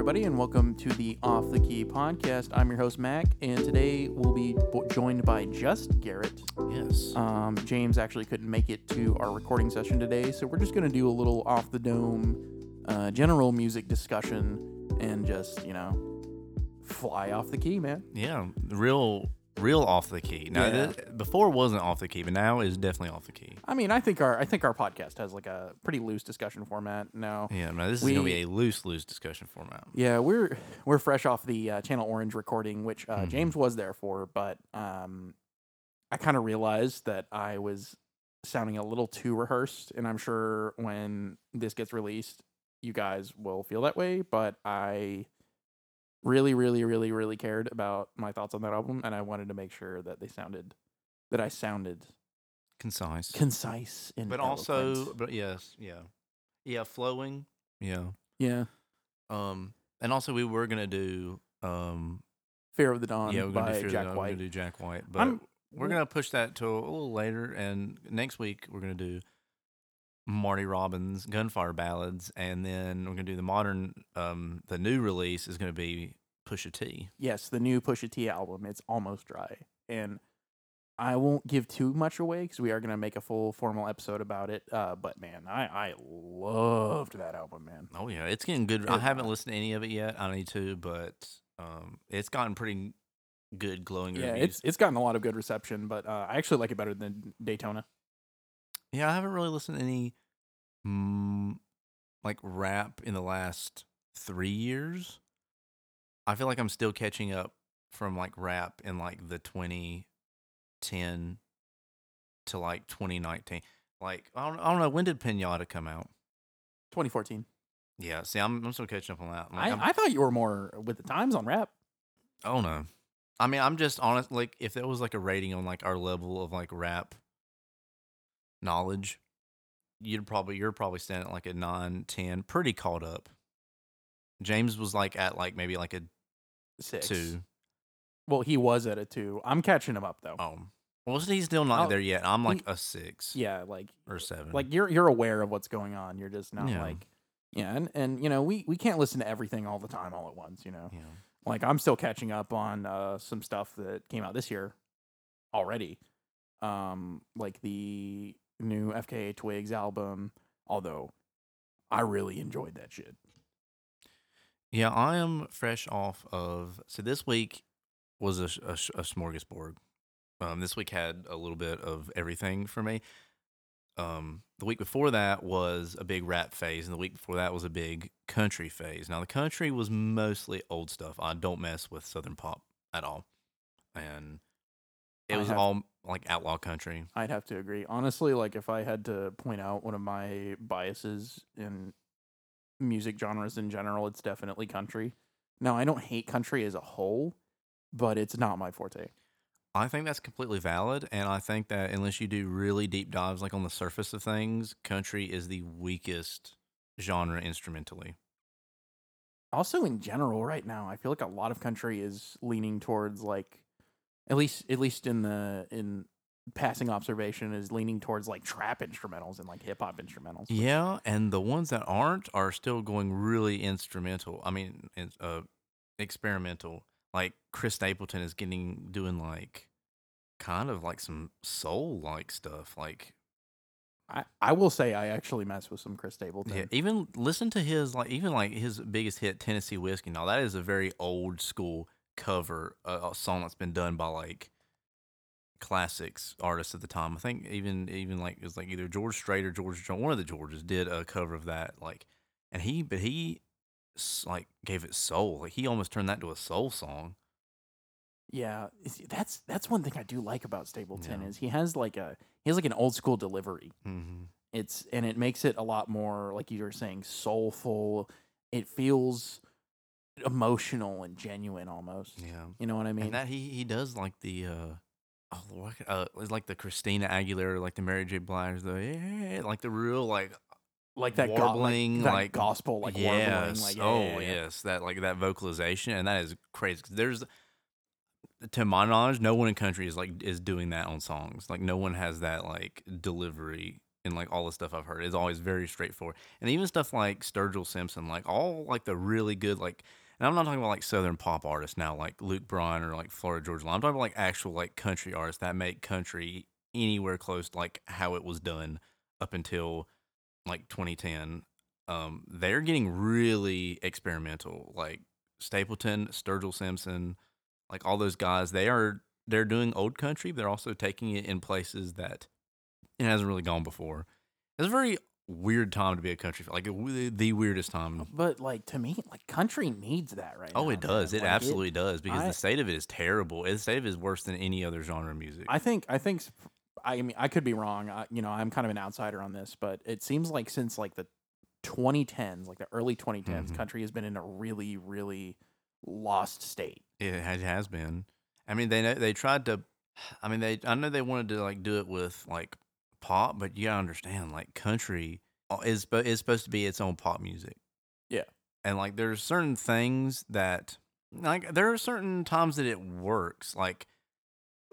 everybody, and welcome to the Off the Key podcast. I'm your host, Mac, and today we'll be joined by just Garrett. Yes. Um, James actually couldn't make it to our recording session today, so we're just going to do a little off the dome uh, general music discussion and just, you know, fly off the key, man. yeah. Real, real off the key. Now, Yeah. before it wasn't off the key, but now is definitely off the key. I mean, I think our I think our podcast has like a pretty loose discussion format now. Yeah. Now this is gonna be a loose, loose discussion format. Yeah, we're we're fresh off the uh, Channel Orange recording, which uh, Mhm. James was there for, but um, I kind of realized that I was sounding a little too rehearsed, and I'm sure when this gets released, you guys will feel that way. But I really, really, really, really cared about my thoughts on that album, and I wanted to make sure that they sounded that I sounded Concise. concise and but also, but yes, yeah, yeah, flowing. Yeah. yeah, Um, and also we were gonna do um, Fear of the Dawn yeah, we're gonna by do Fear of the Jack Dawn, we're White. gonna do Jack White, but I'm- we're gonna push that to a little later. And next week we're gonna do Marty Robbins Gunfire Ballads, and then we're gonna do the modern. Um, the new release is gonna be Pusha T. yes, the new Pusha T album. It's almost dry, and I won't give too much away because we are gonna make a full formal episode about it. Uh, but man, I I loved that album, man. Oh yeah, it's getting good. I haven't listened to any of it yet. I need to, but um, it's gotten pretty good, glowing Yeah, reviews. it's it's gotten a lot of good reception, but uh, I actually like it better than Daytona. Yeah, I haven't really listened to any mm, like rap in the last three years. I feel like I'm still catching up from like rap in like the 2010 to like 2019. Like I don't, I don't know when did Pinata come out? 2014. Yeah, see, I'm I'm still catching up on that. Like, I, I thought you were more with the times on rap. Oh no. I mean, I'm just honest. Like, if there was like a rating on like our level of like rap knowledge, you'd probably you're probably standing at like a nine, ten, pretty caught up. James was like at like maybe like a Six. two. Well, he was at a two. I'm catching him up though. Oh, well, he's still not I'll- there yet. I'm like he- a six Yeah, like or seven. like you're you're aware of what's going on. You're just not Yeah. like yeah, and and you know we we can't listen to everything all the time all at once. You know. yeah, like I'm still catching up on uh, some stuff that came out this year already. Um, like the new FKA Twigs album, although I really enjoyed that shit. yeah. I am fresh off of. So this week was a, a, a smorgasbord. Um, this week had a little bit of everything for me. um, the week before that was a big rap phase, and the week before that was a big country phase. Now the country was mostly old stuff. I don't mess with southern pop at all, and it I was have- all like outlaw country. I'd have to agree. Honestly, like if I had to point out one of my biases in music genres in general, it's definitely country. Now, I don't hate country as a whole, but it's not my forte. I think that's completely valid, and I think that unless you do really deep dives, like on the surface of things, country is the weakest genre instrumentally. also in general right now i feel like a lot of country is leaning towards like at least at least in the in passing observation is leaning towards like trap instrumentals and like hip hop instrumentals Yeah, and the ones that aren't are still going really instrumental. I mean, uh, experimental. Like Chris Stapleton is getting doing like kind of like some soul like stuff. Like I, I will say i actually mess with some chris stapleton yeah, even listen to his like even like his biggest hit Tennessee Whiskey. Now that is a very old school cover, uh, a song that's been done by like classics artists at the time. I think even even like it was like either George Strait or George one of the Georges did a cover of that. Like, and he but he like gave it soul. Like he almost turned that into a soul song. yeah that's that's one thing i do like about stapleton Yeah. is he has like a he has like an old school delivery Mm-hmm. it's and it makes it a lot more like you were saying soulful it feels emotional and genuine almost Yeah, you know what i mean and that he he does like the uh. Oh, uh, it's like the Christina Aguilera, like the Mary J. Blige, the yeah, like the real like like that go- warbling, like, that like gospel, like yes, warbling, like yeah, oh yeah, yeah. yes, that like that vocalization, and that is crazy. there's, to my knowledge, no one in country is like is doing that on songs. Like no one has that like delivery in like all the stuff I've heard. It's always very straightforward. And even stuff like Sturgill Simpson, like all like the really good like and I'm not talking about like southern pop artists now, like Luke Bryan or like Florida Georgia Line. I'm talking about like actual like country artists that make country anywhere close to like how it was done up until like 2010. Um, they're getting really experimental. Like Stapleton, Sturgill Simpson, like all those guys, they are they're doing old country, but they're also taking it in places that it hasn't really gone before. It's a very weird time to be a country fan, like the the weirdest time. But like to me, like country needs that right Oh, now. it does. man. It Like, absolutely does because I- the state of it is terrible. The state of it is worse than any other genre of music. I think I think I mean I could be wrong. I, you know, I'm kind of an outsider on this, but it seems like since like the 2010s, like the early 2010s, Mhm. country has been in a really really lost state. It has, been. I mean, they know- they tried to. I mean, they. I know they wanted to like do it with like pop, but you gotta understand, like country uh, is is supposed to be its own pop music. Yeah. and like there's certain things that like there are certain times that it works. Like,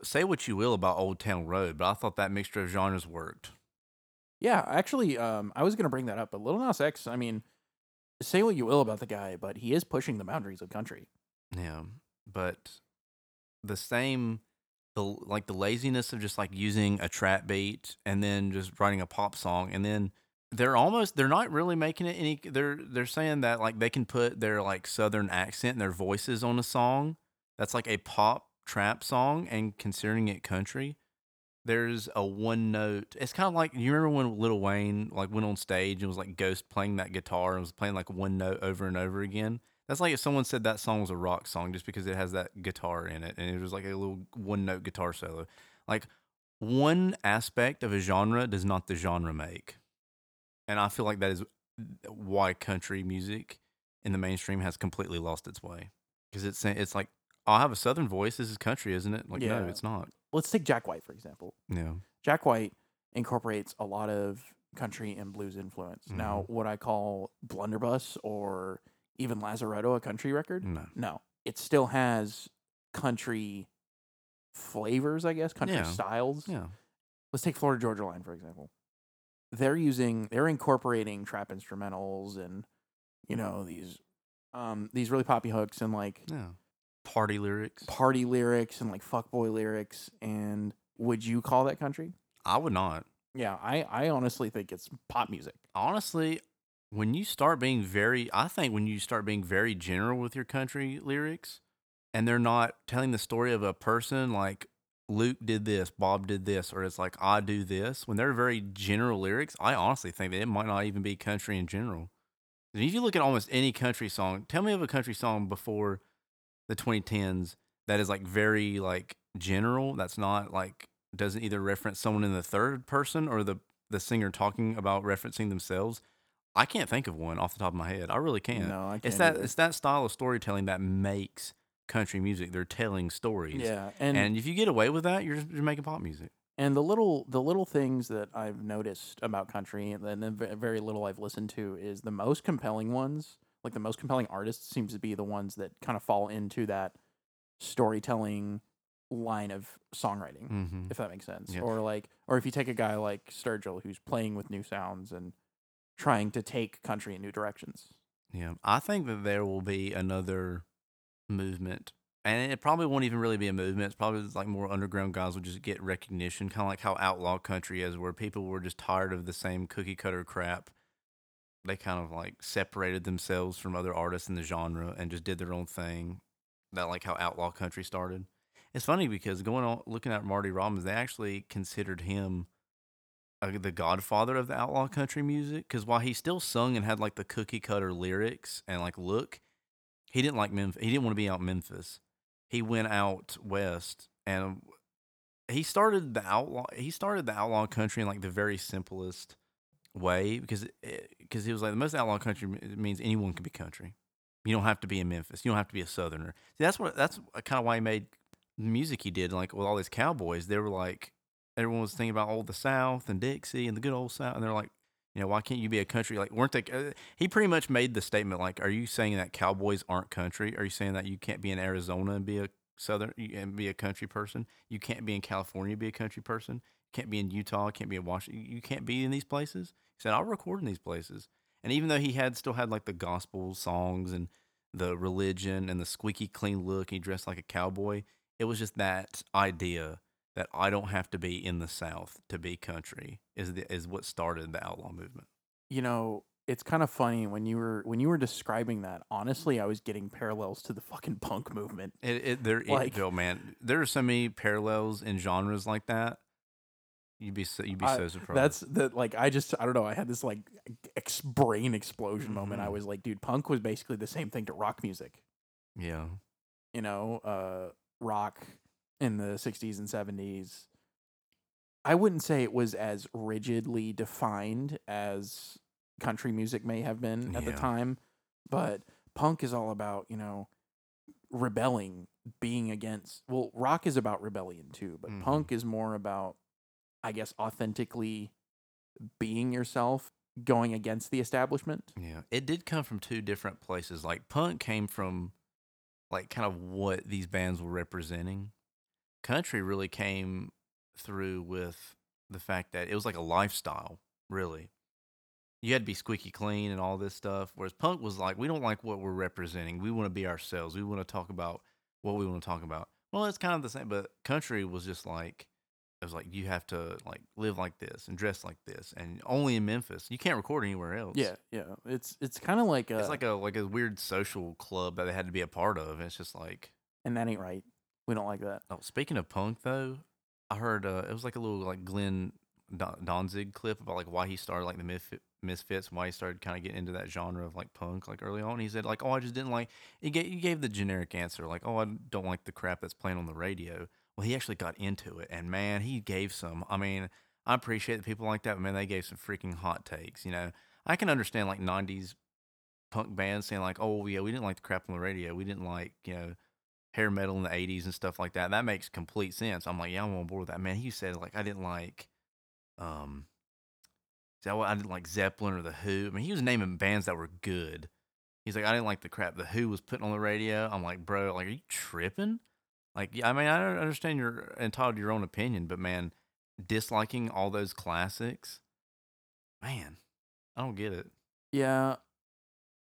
say what you will about Old Town Road, but I thought that mixture of genres worked. Yeah, actually, um, I was gonna bring that up, but Lil Nas X, I mean, say what you will about the guy, but he is pushing the boundaries of country. Yeah, but the same, the like the laziness of just like using a trap beat and then just writing a pop song, and then they're almost they're not really making it any. They're they're saying that like they can put their like southern accent and their voices on a song that's like a pop trap song and considering it country. There's a one note. It's kind of like you remember when Lil Wayne like went on stage and was like Ghost playing that guitar and was playing like one note over and over again. That's like if someone said that song was a rock song just because it has that guitar in it and it was like a little one note guitar solo. Like one aspect of a genre does not the genre make. And I feel like that is why country music in the mainstream has completely lost its way. Because it's it's like I'll have a southern voice. This is country, isn't it? Like no, it's not. Let's take Jack White for example. Yeah. Jack White incorporates a lot of country and blues influence. Now, what I call Blunderbuss or even Lazaretto a country record, No. no, it still has country flavors, I guess, country Yeah. styles. Yeah. Let's take Florida Georgia Line for example. They're using, they're incorporating trap instrumentals and you know these, um, these really poppy hooks and like Yeah. Party lyrics. party lyrics and like fuckboy lyrics. And would you call that country? I would not. Yeah, I, I honestly think it's pop music. honestly, when you start being very, I think when you start being very general with your country lyrics and they're not telling the story of a person like Luke did this, Bob did this, or it's like I do this, when they're very general lyrics, I honestly think that it might not even be country in general. And if you look at almost any country song, tell me of a country song before the 2010s that is like very like general, that's not like doesn't either reference someone in the third person or the the singer talking about referencing themselves. I can't think of one off the top of my head. I really can't. No, I can't. it's that either. it's that style of storytelling that makes country music. They're telling stories. yeah, and, and if you get away with that, you're you're making pop music. And the little the little things that I've noticed about country, and the very little I've listened to is the most compelling ones. Like the most compelling artists seems to be the ones that kind of fall into that storytelling line of songwriting, Mm-hmm. if that makes sense. Yeah. Or like, or if you take a guy like Sturgill who's playing with new sounds and trying to take country in new directions. Yeah, I think that there will be another movement, and it probably won't even really be a movement. It's probably like more underground guys will just get recognition, kind of like how outlaw country is, where people were just tired of the same cookie cutter crap. They kind of like separated themselves from other artists in the genre and just did their own thing. That like how outlaw country started. It's funny because going on looking at Marty Robbins, they actually considered him uh, the godfather of the outlaw country music because while he still sung and had like the cookie cutter lyrics and like look, he didn't like Memphis. He didn't want to be out Memphis. He went out west and he started the outlaw. He started the outlaw country in like the very simplest way because because he was like the most outlaw country means anyone can be country. You don't have to be in Memphis. You don't have to be a southerner. See, that's what that's kind of why he made the music he did. Like with all these cowboys, they were like everyone was thinking about old the South and Dixie and the good old South, and they're like, you know, why can't you be a country? Like, weren't they? Uh, he pretty much made the statement like, are you saying that cowboys aren't country? Are you saying that you can't be in Arizona and be a southern and be a country person. You can't be in California be a country person. Can't be in Utah. Can't be in Washington. You can't be in these places. He said, "I'll record in these places." And even though he had still had like the gospel songs and the religion and the squeaky clean look, he dressed like a cowboy. It was just that idea that I don't have to be in the South to be country is the, is what started the outlaw movement. You know, it's kind of funny when you were when you were describing that. Honestly, I was getting parallels to the fucking punk movement. It, it there, Like- it, oh man, there are so many parallels in genres like that. You'd be so, you'd be I- so surprised. That's that. Like, I just I don't know. I had this like ex- brain explosion moment. I Mhm. was like, dude, punk was basically the same thing to rock music. yeah, you know, uh, rock in the 60s and 70s. I wouldn't say it was as rigidly defined as country music may have been at the time, but punk is all about, you know, rebelling, being against. Well, rock is about rebellion too, but Mhm. punk is more about, I guess, authentically being yourself, going against the establishment. yeah. It did come from two different places. Like punk came from like kind of what these bands were representing. Country really came through with the fact that it was like a lifestyle, really. You had to be squeaky clean and all this stuff. Whereas punk was like, we don't like what we're representing. We want to be ourselves. We want to talk about what we want to talk about. Well, it's kind of the same, but country was just like, it was like you have to like live like this and dress like this, and only in Memphis. You can't record anywhere else. Yeah, yeah. It's it's kind of like a, it's like a like a weird social club that they had to be a part of. And it's just like, and that ain't right. We don't like that. oh, speaking of punk though, I heard uh, it was like a little like Glenn Don- Danzig clip about like why he started like the Misfit, Misfits and why he started kind of getting into that genre of like punk like early on. He said like, oh, I just didn't like. He gave, he gave the generic answer like, oh, I don't like the crap that's playing on the radio. Well, he actually got into it, and man, he gave some. I mean, I appreciate the people like that, but man, they gave some freaking hot takes. You know, I can understand like '90s punk bands saying like, oh yeah, we didn't like the crap on the radio. We didn't like you know hair metal in the 80s and stuff like that. That makes complete sense. I'm like, yeah, I'm on board with that. Man, he said like I didn't like um see, I I didn't like Zeppelin or the Who. I mean, he was naming bands that were good. He's like, I didn't like the crap the Who was putting on the radio. I'm like, bro, like, are you tripping? Like, yeah, I mean, I don't understand you're entitled to your own opinion, but man, disliking all those classics, man, I don't get it. Yeah,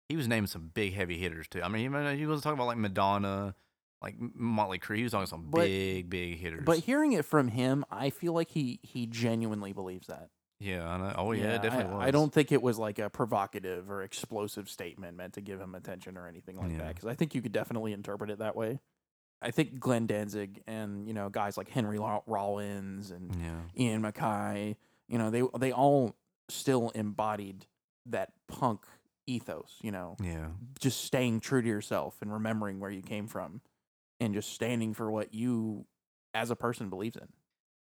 He was naming some big heavy hitters too. I mean, he, he was talking about like Madonna, like Motley Crue. He was talking some But- big, big hitters. but hearing it from him, I feel like he he genuinely believes that. yeah, I. Oh yeah, it definitely I, was. I don't think it was like a provocative or explosive statement meant to give him attention or anything like that. Because I think you could definitely interpret it that way. I think Glenn Danzig and you know guys like Henry Rollins and Yeah, Ian MacKaye, you know they they all still embodied that punk ethos. You know, yeah, just staying true to yourself and remembering where you came from, and just standing for what you as a person believes in.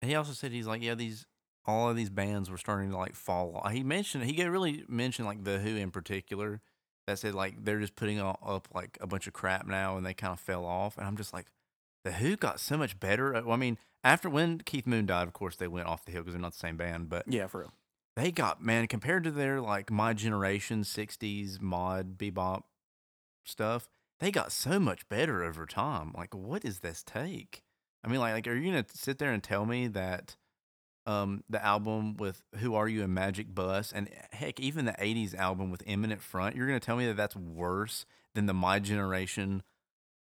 He also said he's like, yeah, these all of these bands were starting to like fall. off. He mentioned he really mentioned like the Who in particular. That said, like they're just putting all, up like a bunch of crap now, and they kind of fell off. And I'm just like, the Who got so much better. Uh, Well, I mean, after when Keith Moon died, of course they went off the hill because they're not the same band. But Yeah, for real. they got man compared to their like my generation 60s mod bebop stuff they got so much better over time like what is this take i mean like, like are you gonna sit there and tell me that um the album with who are you and magic bus and heck even the 80s album with eminence front you're gonna tell me that that's worse than the my generation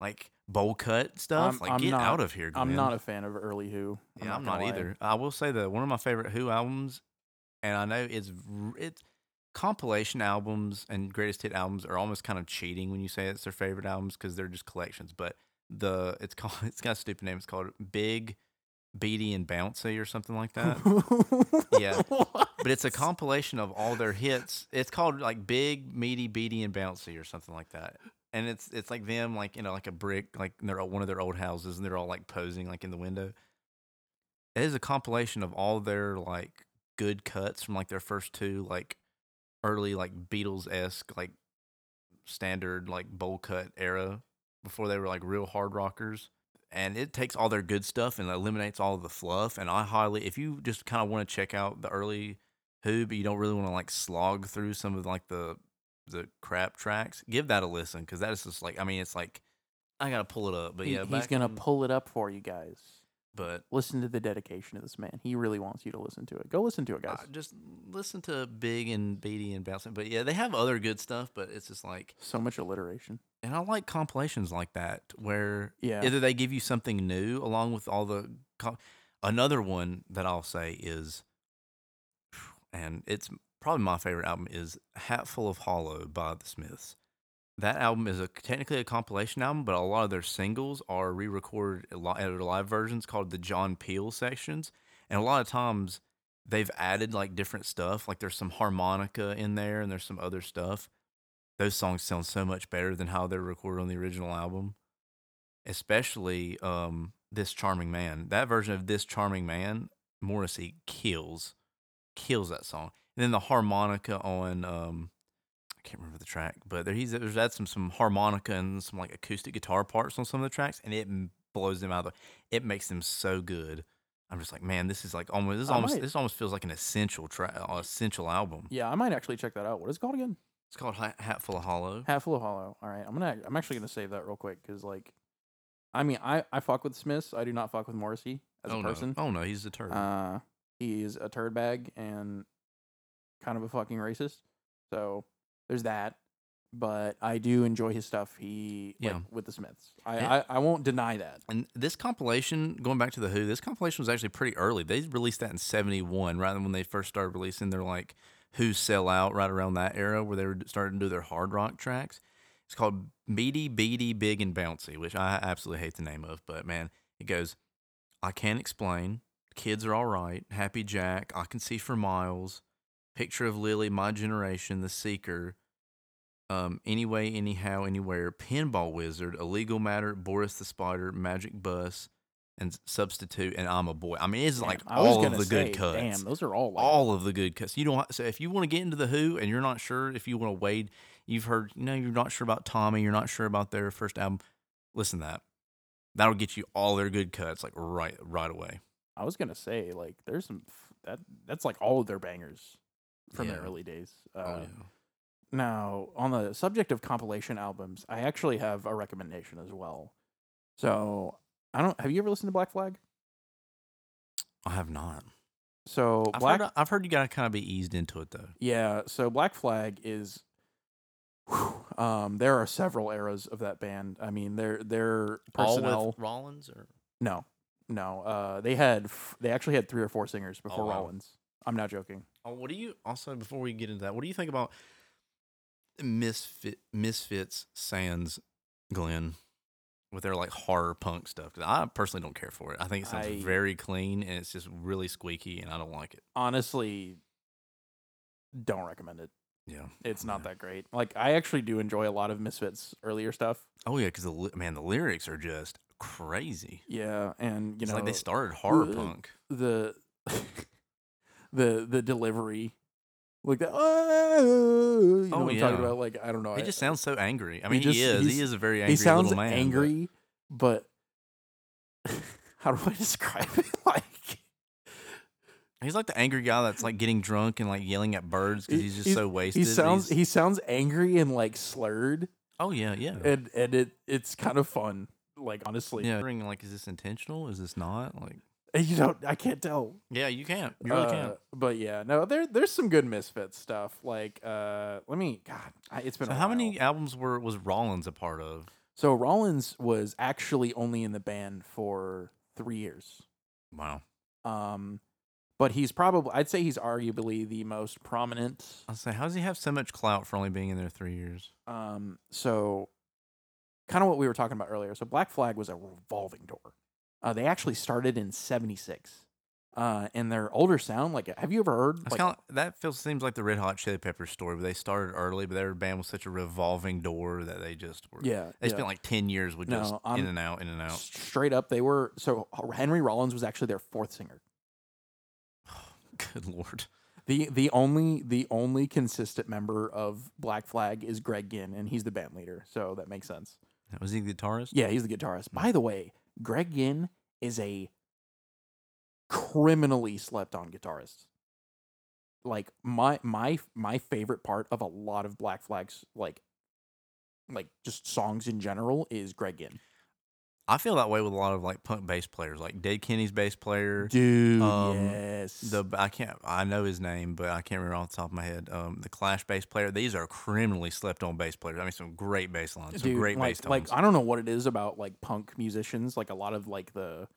like bowl cut stuff I'm- like I'm get not- out of here I'm not a fan of early Who. Yeah, I'm not lie. either. I will say that one of my favorite Who albums, and I know it's it's compilation albums and greatest hit albums are almost kind of cheating when you say it's their favorite albums because they're just collections. But the it's called it's got a stupid name. It's called Big, Beady and Bouncy or something like that. Yeah. What? but it's a compilation of all their hits. It's called like Big, Meaty, Beady, and Bouncy or something like that. And it's it's like them like you know like a brick like they're one of their old houses and they're all like posing like in the window. It is a compilation of all their like good cuts from like their first two like early like Beatles esque like standard like bowl cut era before they were like real hard rockers. And it takes all their good stuff and eliminates all of the fluff. And I highly, if you just kind of want to check out the early Who, but you don't really want to like slog through some of like the the crap tracks, give that a listen because that is just like I mean it's like I gotta pull it up, but He- yeah, he's gonna in- pull it up for you guys. But Listen to the dedication of this man. He really wants you to listen to it. Go listen to it, guys. uh, just listen to Big and Beatty and Bouncing. But yeah, they have other good stuff, but it's just like, so much alliteration. and I like compilations like that where Yeah. either they give you something new along with all the. Com- Another one that I'll say is, and it's probably my favorite album is "Hatful of Hollow" by the Smiths. That album is a technically a compilation album, but a lot of their singles are re-recorded at live versions called the John Peel sessions, and a lot of times they've added like different stuff. Like there's some harmonica in there, and there's some other stuff. Those songs sound so much better than how they're recorded on the original album. Especially um, this charming man. That version of this charming man, Morrissey kills, kills that song. And then the harmonica on um, can't remember the track, but there he's there's had some some harmonica and some like acoustic guitar parts on some of the tracks, and it blows them out. Of the, it makes them so good. I'm just like, man, this is like almost this almost might- this almost feels like an essential track, essential album. Yeah, I might actually check that out. What is it called again? It's called Hat, Hatful of Hollow. Hatful of Hollow. All right, I'm gonna. I'm actually gonna save that real quick because, like, I mean, I I fuck with Smiths. I do not fuck with Morrissey as oh a person. no, oh no, he's a turd. Uh, he's a turd bag and kind of a fucking racist. So there's that. But I do enjoy his stuff. He like, Yeah. with the Smiths. I, Yeah. I I won't deny that. And this compilation, going back to the Who, this compilation was actually pretty early. They released that in '71, right when they first started releasing their like Who Sell Out, right around that era where they were starting to do their hard rock tracks. It's called Beady Beady Big and Bouncy, which I absolutely hate the name of, but man, it goes. I can't explain. Kids are all right. Happy Jack. I can see for miles. Picture of Lily, my generation, The Seeker. Um, anyway, anyhow, anywhere. Pinball Wizard, A Legal Matter, Boris the Spider, Magic Bus, and Substitute, and I'm a boy. I mean, it's like Damn, I all of the say, good cuts. Damn, those are all like, all of the good cuts. You don't. So if you want to get into the Who and you're not sure if you want to wade, you've heard. You know, you're not sure about Tommy. You're not sure about their first album. Listen to that. That'll get you all their good cuts like right right away. I was gonna say like there's some f- that that's like all of their bangers from Yeah. early days. Uh, oh yeah. Now, on the subject of compilation albums, I actually have a recommendation as well. So, I don't have you ever listened to Black Flag? I have not. So, I've Black heard. I've heard you got to kind of be eased into it though. Yeah, so Black Flag is whew, um there are several eras of that band. I mean, their their personnel All with Rollins or No. No. Uh they had f- they actually had 3 or 4 singers before wow. Rollins. I'm not joking. Oh, what do you also before we get into that? What do you think about Misfit Misfits Sans Glenn with their like horror punk stuff? 'Cause I personally don't care for it. I think it sounds I- very clean and it's just really squeaky, and I don't like it. Honestly, don't recommend it. Yeah, It's not Yeah. that great. Like I actually do enjoy a lot of Misfits earlier stuff. Oh yeah, because the man, the lyrics are just crazy. Yeah, and you it's know like they started horror uh, punk. the the the delivery like that oh, you oh, know Oh, what I'm talking yeah. about like I don't know. He I- just sounds so angry. I mean, he, just- is. He is a very angry he sounds little man. angry, but, how do I describe it? Like He's like the angry guy that's like getting drunk and like yelling at birds because he's just so wasted. he sounds he's- he sounds angry and like slurred, oh yeah, yeah. and and it it's kind of fun. Like honestly, Yeah, wondering, like, is this intentional? Is this not? Like, you don't I can't tell. yeah, you can't. You really Uh, can't. But yeah, no, there there's some good Misfits stuff. Like uh, let me God, I, it's been So how while. many albums were was Rollins a part of? So Rollins was actually only in the band for three years. Wow. Um, but he's probably I'd say he's arguably the most prominent. I was say, how does he have so much clout for only being in there three years? Um, so kind of what we were talking about earlier. So Black Flag was a revolving door. Uh, they actually started in '76. Uh, and their older sound, like, have you ever heard? Like, kind of that feels seems like the Red Hot Chili Peppers story, but they started early, but their band was such a revolving door that they just were. yeah, They yeah. spent like ten years with No, just I'm- in and out, in and out. straight up. They were so Henry Rollins was actually their fourth singer. Good lord. The the only the only consistent member of Black Flag is Greg Ginn, and he's the band leader, so that makes sense. Was he the guitarist? Yeah, he's the guitarist. By the way, Greg Ginn is a criminally slept on guitarist. Like my my my favorite part of a lot of Black Flag's like like just songs in general is Greg Ginn. I feel that way with a lot of like punk bass players, like Dead Kenny's bass player. Dude, Um, yes. The I can't I know his name, but I can't remember off the top of my head. Um, the Clash bass player. These are criminally slept on bass players. I mean, some great bass lines, some great like, bass tones. like I don't know what it is about like punk musicians. Like a lot of like the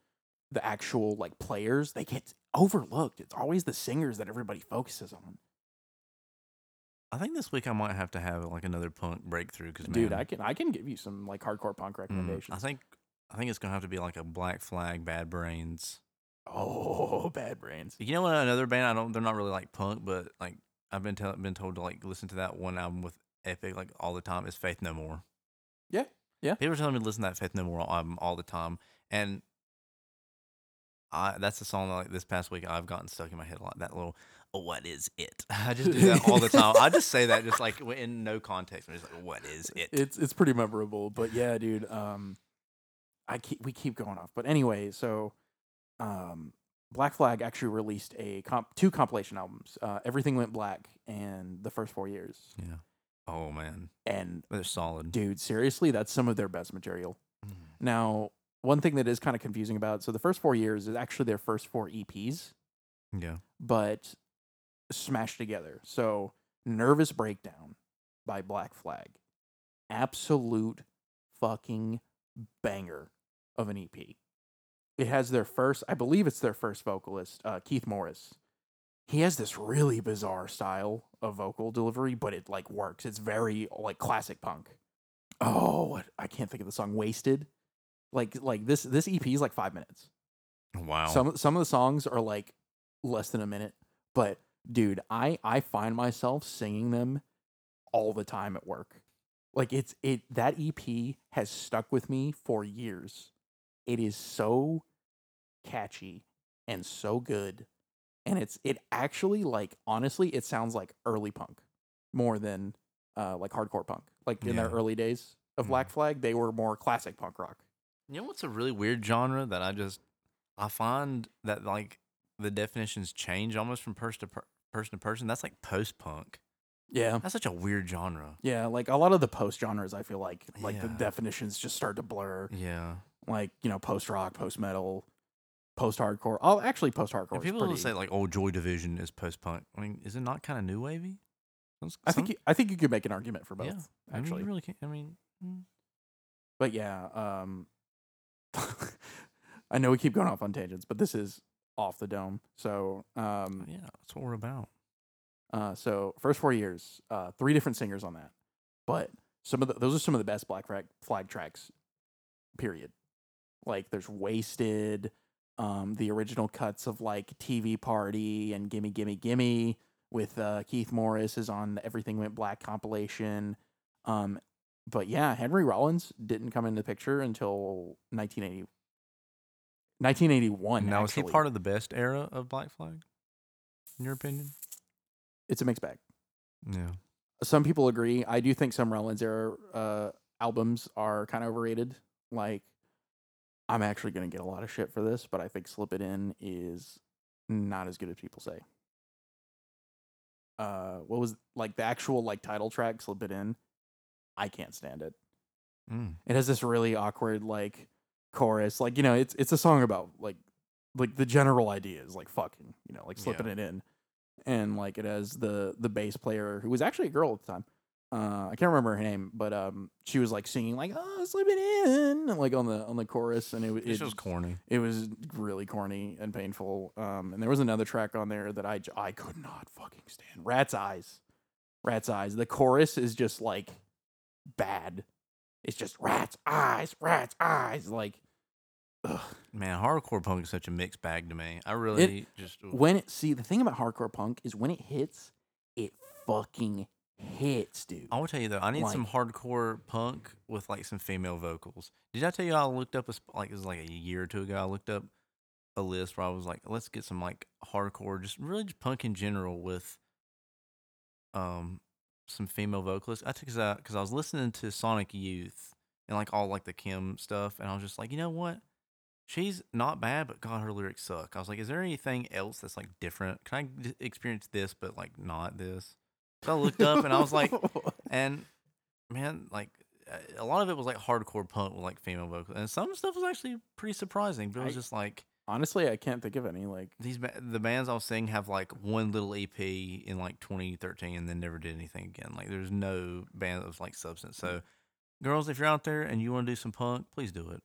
the actual like players, they get overlooked. It's always the singers that everybody focuses on. I think this week I might have to have like another punk breakthrough because Dude, I can I can give you some like hardcore punk Mm, recommendations. I think I think it's gonna have to be like a Black Flag, Bad Brains. oh, Bad Brains. You know what? Another band I don't. They're not really like punk, but like I've been tell, been told to like listen to that one album with Epic like all the time. Is Faith No More. Yeah, yeah. People are telling me to listen to that Faith No More album all the time, and I that's the song that like this past week I've gotten stuck in my head a lot. That little. "Oh, What is it? I just do that all the time. I just say that just like in no context. I'm just like, what is it? It's it's pretty memorable, but yeah, dude. Um, I keep we keep going off, but anyway, so, um, Black Flag actually released a comp two compilation albums. Uh, Everything Went Black and the first four years. yeah. Oh man, And they're solid. dude, seriously, that's some of their best material. Mm. Now, one thing that is kind of confusing about so the first four years is actually their first four EPs, Yeah. but smashed together. So, Nervous Breakdown by Black Flag, absolute fucking banger of an EP. It has their first, I believe it's their first vocalist, uh, Keith Morris. He has this really bizarre style of vocal delivery, but it like works. It's very like classic punk. Oh, I can't think of the song "Wasted." Like like this this EP is like five minutes. Wow. Some some of the songs are like less than a minute, but dude, I I find myself singing them all the time at work. Like it's it that EP has stuck with me for years. It is so catchy and so good. And it's it actually like honestly it sounds like early punk more than uh like hardcore punk. Like in their early days of. Black Flag, they were more classic punk rock. You know what's a really weird genre that I just I find that like the definitions change almost from person to per- person to person. That's like post punk. Yeah. That's such a weird genre. Yeah, like a lot of the post genres, I feel like like the definitions just start to blur. Yeah. Like you know, post rock, post metal, post hardcore. Oh, actually, post hardcore. People will say like, "Oh, Joy Division is post punk." I mean, is it not kind of new wavy? Some- I think you, I think you could make an argument for both. yeah. I mean, you actually, really can't. I mean, mm. but yeah. Um, I know we keep going off on tangents, but this is off the dome. So, um, yeah, that's what we're about. uh, so first four years, uh, three different singers on that, but some of the those are some of the best Black Flag, flag tracks. Period. Like there's wasted, um, the original cuts of like TV Party and Gimme Gimme Gimme with uh, Keith Morris is on the Everything Went Black compilation. Um, but yeah, Henry Rollins didn't come into the picture until 1980, 1981. now, is he part of the best era of Black Flag? In your opinion? It's a mixed bag. Yeah. some people agree. I do think some Rollins era uh, albums are kind of overrated. Like, I'm actually going to get a lot of shit for this, but I think Slip It In is not as good as people say. Uh, what was like the actual like title track, Slip It In? I can't stand it. Mm. It has this really awkward like chorus. Like, you know, it's it's a song about like like the general idea is like fucking, you know, like slipping Yeah. it in. And like it has the the bass player who was actually a girl at the time. Uh I can't remember her name, but um she was like singing like oh slip it in like on the on the chorus and it it was corny. it was really corny and painful. Um, and there was another track on there that I, j- I could not fucking stand. Rat's Eyes. Rat's Eyes. The chorus is just like bad. It's just Rat's Eyes, Rat's Eyes. Like, ugh. Man, hardcore punk is such a mixed bag to me. I really just when it, see, the thing about hardcore punk is when it hits, it fucking hits, dude. I will tell you though, I need some hardcore punk with like some female vocals. Did I tell you I looked up a sp- like it was like a year or two ago? I looked up a list where I was like, let's get some like hardcore, just really just punk in general with um some female vocalists. I took because because I was listening to Sonic Youth and like all like the Kim stuff, and I was just like, you know what? She's not bad, but God, her lyrics suck. I was like, is there anything else that's like different? Can I experience this, but like not this? So I looked up and I was like, and man, like a lot of it was like hardcore punk with like female vocals, and some stuff was actually pretty surprising. But it was I- just like Honestly, I can't think of any. Like, these ba- the bands I was seeing have like one little EP in like 2013 and then never did anything again. Like there's no band of like substance. So, girls, if you're out there and you want to do some punk, please do it.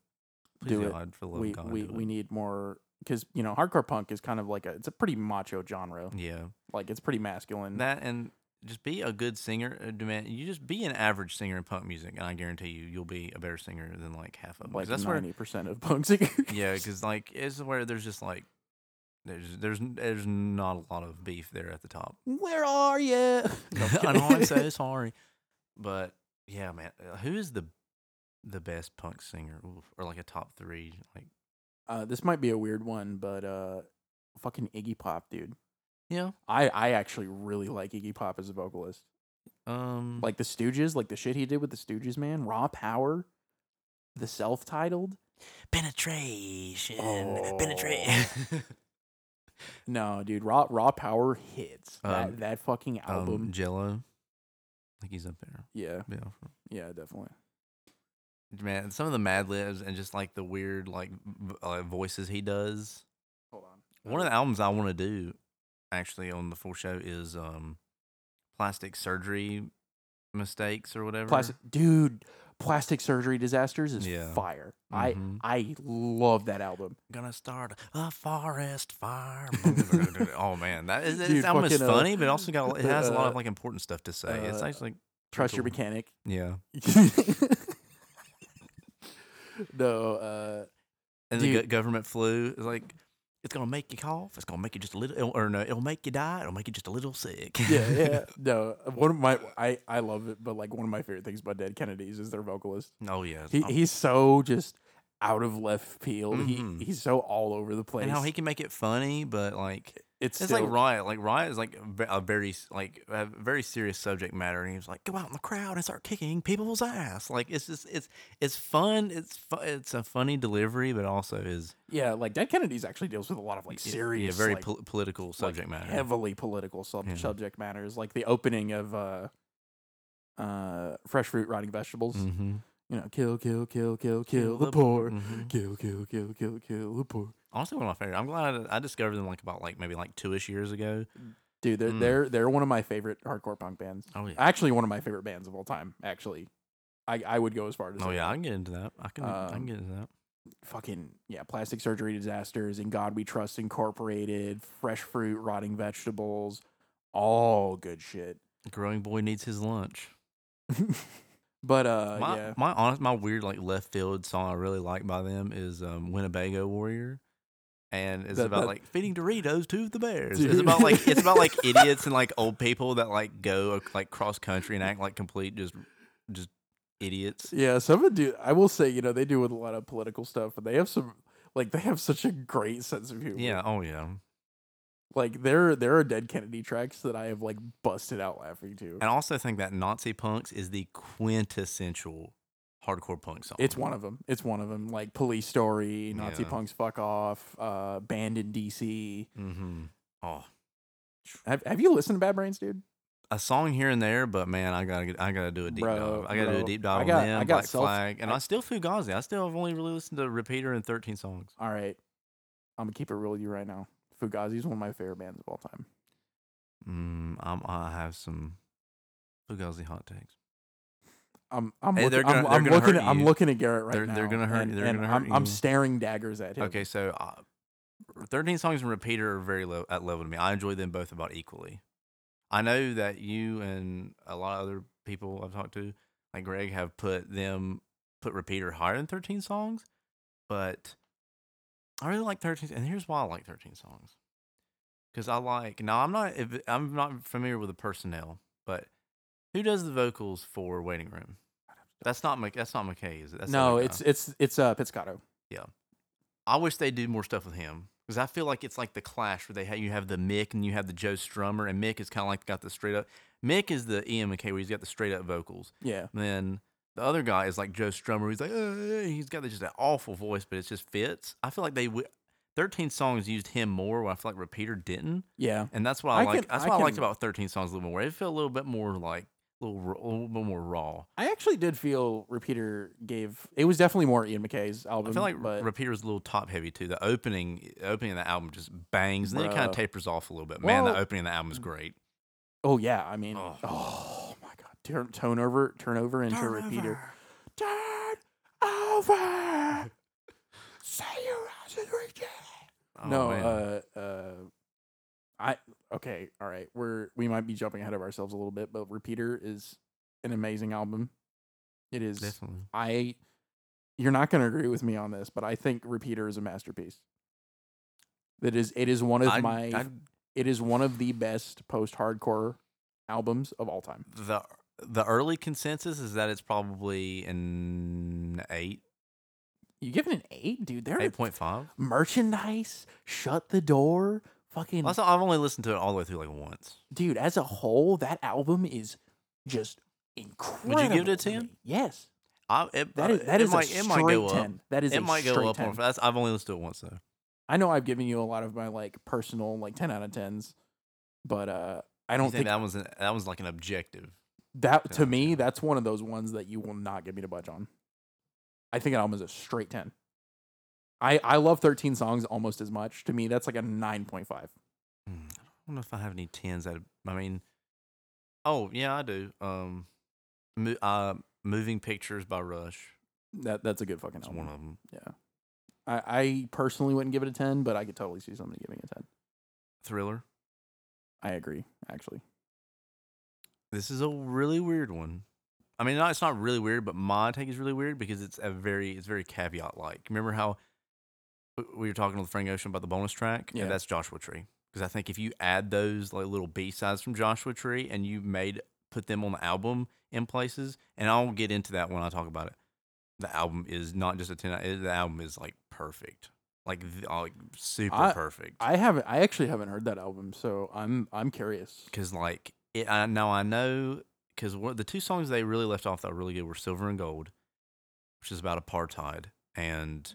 Please Do it. God, for love we God, we, we it. need more because you know hardcore punk is kind of like a it's a pretty macho genre. yeah Like it's pretty masculine. that and just be a good singer. uh, Demand you just be an average singer in punk music, and I guarantee you, you'll be a better singer than like half of them. like that's where ninety percent of punk singers. yeah, because like it's where there's just like there's there's there's not a lot of beef there at the top. where are you? I know I'm so sorry, but yeah, man, uh, who is the the best punk singer Oof, or like a top three? Like Uh, this might be a weird one, but uh, fucking Iggy Pop, dude. Yeah, I I actually really like Iggy Pop as a vocalist. um, Like the Stooges, like the shit he did with the Stooges, man. Raw Power, the self-titled. penetration, Oh. penetration. No, dude, Raw Raw Power hits. Um, that that fucking album. um, Jello, I think he's up there. yeah, Yeah, yeah, definitely. man, some of the Mad Libs and just like the weird like v- uh, voices he does. Hold on. One of the albums I want to do, actually, on the full show is um, plastic surgery mistakes or whatever. plastic dude, plastic surgery disasters is Yeah. fire. Mhm. I I love that album. Gonna start a forest fire. oh man, that is Dude, it's album is uh, funny, but also got it has a lot of uh, like important stuff to say. it's uh, actually Trust your mechanic. yeah. no, uh, And the Dude. go- government flu is like it's gonna make you cough. It's gonna make you just a little, or no, it'll make you die. It'll make you just a little sick. yeah, yeah. No, one of my I I love it, but like one of my favorite things about Dead Kennedys is their vocalist. oh yeah. He Um, he's so just out of left field. Mhm. He he's so all over the place. and how he can make it funny, but like it's It's still, like Riot. Like Riot is like a very like a very serious subject matter, and he was like, "Go out in the crowd and start kicking people's ass." Like it's just it's it's fun. It's fu- it's a funny delivery, but also is yeah, like Dead Kennedys actually deals with a lot of like yeah, serious, very like, pol- political like, subject matter. heavily political sub- Yeah. subject matters, like the opening of uh, uh, fresh fruit rotting vegetables. Mm-hmm. You know, kill, kill, kill, kill, kill kill the poor. Mhm. Kill, kill, kill, kill, kill the poor. Honestly, one of my favorite. I'm glad I discovered them like about like maybe like two ish years ago. Dude, they're Mm. they're they're one of my favorite hardcore punk bands. Oh yeah. Actually, one of my favorite bands of all time. Actually, I I would go as far as Oh yeah, I can get into that. I can I Um, can get into that. fucking yeah, plastic surgery disasters, In God We Trust Incorporated, fresh fruit, rotting vegetables, all good shit. Growing boy needs his lunch. but uh, my yeah, my honest my weird like left field song I really like by them is um, Winnebago Warrior, and it's That- about that- like feeding Doritos to the bears. Dude. It's about like it's about like idiots and like old people that like go like cross country and act like complete just just idiots. yeah. Some of do. I will say, you know, they do with a lot of political stuff, but they have some like they have such a great sense of humor. Yeah. Oh yeah. like there there are dead Kennedy tracks that I have like busted out laughing to. And I also think that Nazi punks is the quintessential hardcore punk song. It's one of them. It's one of them. Like Police Story, Nazi Yeah. Punks Fuck Off, uh, Banned in DC. Mm-hmm. Oh, Have Have you listened to Bad Brains, dude? a song here and there, but man, I gotta get, I gotta do a deep Bro, dive. I gotta do a deep dive I got- on them, I got Black self- Flag, and I- I, still Fugazi. I still have only really listened to Repeater and thirteen songs. All right, I'm gonna keep it real with you right now. Fugazi is one of my favorite bands of all time. Mm, I'm, I have some Fugazi hot takes. I'm I'm Hey, looking, gonna- I'm, I'm looking at, I'm looking at Garrett right They're- now. they're gonna hurt- and, they're and gonna I'm, hurt I'm staring daggers at him. Okay, so uh, thirteen songs and Repeater are very low at level to me. I enjoy them both about equally. I know that you and a lot of other people I've talked to, like Greg, have put them put Repeater higher than thirteen songs, but I really like thirteen. And here's why I like thirteen songs, because I like now I'm not if, I'm not familiar with the personnel, but who does the vocals for Waiting Room? That's not Mc, that's not MacKaye, is it? That's no, it's it's it's uh Picciotto. Yeah, I wish they do more stuff with him because I feel like it's like the Clash where they have you have the Mick and you have the Joe Strummer, and Mick is kind of like got the straight up. Mick is the Ian MacKaye where he's got the straight up vocals. Yeah, And then the other guy is like Joe Strummer. He's like, uh, he's got just an awful voice, but it just fits. I feel like they w- thirteen songs used him more, where I feel like Repeater didn't, yeah. and that's what I, I like. can- that's I what I liked about thirteen songs a little more. It felt a little bit more like a little, a little bit more raw. I actually did feel Repeater gave it was definitely more Ian MacKaye's album. I feel like but Repeater's a little top heavy too. The opening, opening of the album just bangs, and then it kind of tapers off a little bit. Man, Well- the opening of the album is great. oh yeah, I mean, Oh. oh, my god, turn tone over, turn over into Repeater. Turn over. Say your house is reaching. Oh, no, man. uh, uh, I okay, all right. We're we might be jumping ahead of ourselves a little bit, but Repeater is an amazing album. It is. definitely. I. You're not going to agree with me on this, but I think Repeater is a masterpiece. That is, it is one of I'd- my. I'd- it is one of the best post-hardcore albums of all time. the the early consensus is that it's probably an eight, You give it an eight, dude. There, eight point five. merchandise, shut the door, fucking Also, I've only listened to it all the way through like once. dude, as a whole, that album is just incredible. Would you give it a to 10? me. Yes, I, it, that is that is a it straight might go ten. up. That is It a might go straight up 10. more. That's I've only listened to it once though. I know I've given you a lot of my like personal like ten out of tens, but uh, I don't think that was an, that was like an objective. that to me that's one of those ones that you will not get me to budge on. I think an album is a straight ten. I I love thirteen songs almost as much. To me, that's like a nine point five. Hmm, I don't know if I have any tens. That I mean, oh yeah, I do. Um, mo- uh, moving pictures by Rush. That that's a good fucking It's album. one of them. Yeah. I, I personally wouldn't give it a 10, but I could totally see somebody giving it a 10. Thriller. I agree, actually. This is a really weird one. I mean, it's not really weird, but my take is really weird because it's a very, it's very caveat like. Remember how we were talking with Frank Ocean about the bonus track? Yeah. And that's Joshua Tree. Because I think if you add those like little B sides from Joshua Tree and you made put them on the album in places, and I'll get into that when I talk about it. The album is not just a ten. it- The album is like perfect, like uh, like super I- perfect. I haven't I actually haven't heard that album, so I'm I'm curious. because like it, I now I know because the two songs they really left off that were really good were "Silver and Gold," which is about apartheid, and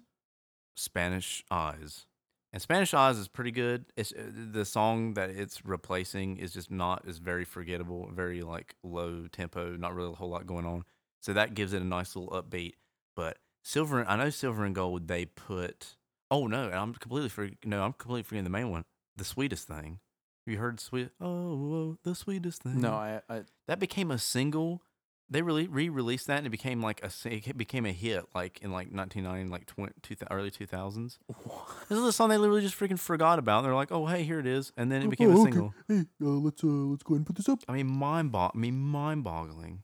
"Spanish Eyes." And "Spanish Eyes" is pretty good. It's uh, the song that it's replacing is just not is very forgettable, very like low tempo, not really a whole lot going on. So that gives it a nice little upbeat. But "Silver," I know "Silver and Gold" they put. Oh no, and I'm completely for, no, I'm completely forgetting the main one, the sweetest thing. Have you heard sweet? Oh, oh, the sweetest thing. No, I, I that became a single. They really re-released that, and it became like a it became a hit, like in like 1990, like 20, two, early 2000s. This is a song they literally just freaking forgot about. They're like, "Oh, hey, here it is," and then it became a single. Hey, uh, let's uh, let's go ahead and put this up. I mean, mind bo- I mean, mind-boggling.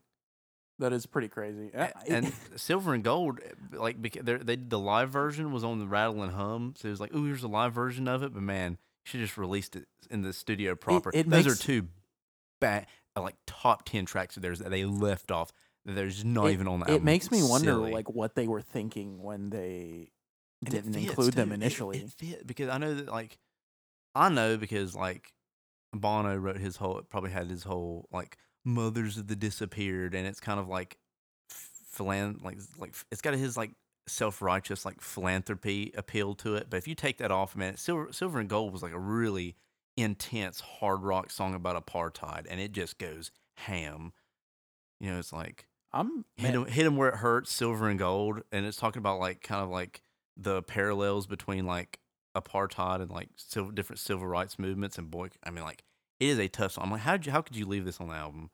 That is pretty crazy. Uh, A- and silver and gold, eh, like beca- they're- the live version was on the Rattle and Hum, so it was like, "Oh, here's a live version of it," but man, you should just released it in the studio proper. it Those makes- are two, ba- uh, Uh, like top ten tracks of theirs that they left off. That there's not it, even on the it album. makes me wonder Silly. like what they were thinking when they And didn't fits, include them too. It- initially. It, fit because I know that like I know because like Bono wrote his whole probably had his whole like mothers of the disappeared and it's kind of like philan like like it's got his like self righteous like philanthropy appeal to it. But if you take that off, man, Silver Silver and Gold was like a really intense hard rock song about apartheid, and it just goes ham. You know, it's like I'm hit him, hit him where it hurts, silver and gold, and it's talking about like kind of like the parallels between like apartheid and like civil, different civil rights movements. And boy, I mean, like it is a tough song. I'm like, how did you, how could you leave this on the album?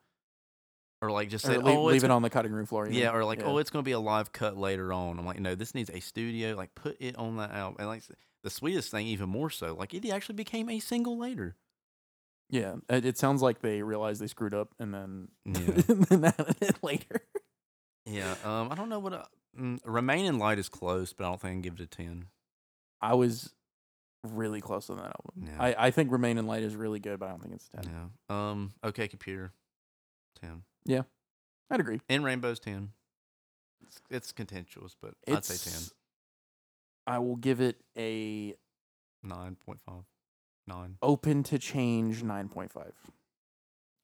Or like just say, leave, oh, leave it gonna- on the cutting room floor. yeah, mean? or like, Yeah. oh, it's gonna be a live cut later on. I'm like, no, this needs a studio. Like, put it on that album. And like the sweetest thing even more so like it actually became a single later. Yeah it, it sounds like they realized they screwed up and then yeah. and then that later. Yeah um i don't know what A, mm, remain in light is close but i don't think i can give it a 10 i was really close on that album. Yeah. I, I think remain in light is really good but i don't think it's 10 yeah um okay computer 10 yeah i'd agree. And rainbow's 10 it's, it's contentious but it's, i'd say 10 I will give it a Nine point five. Nine. open to change 9.5.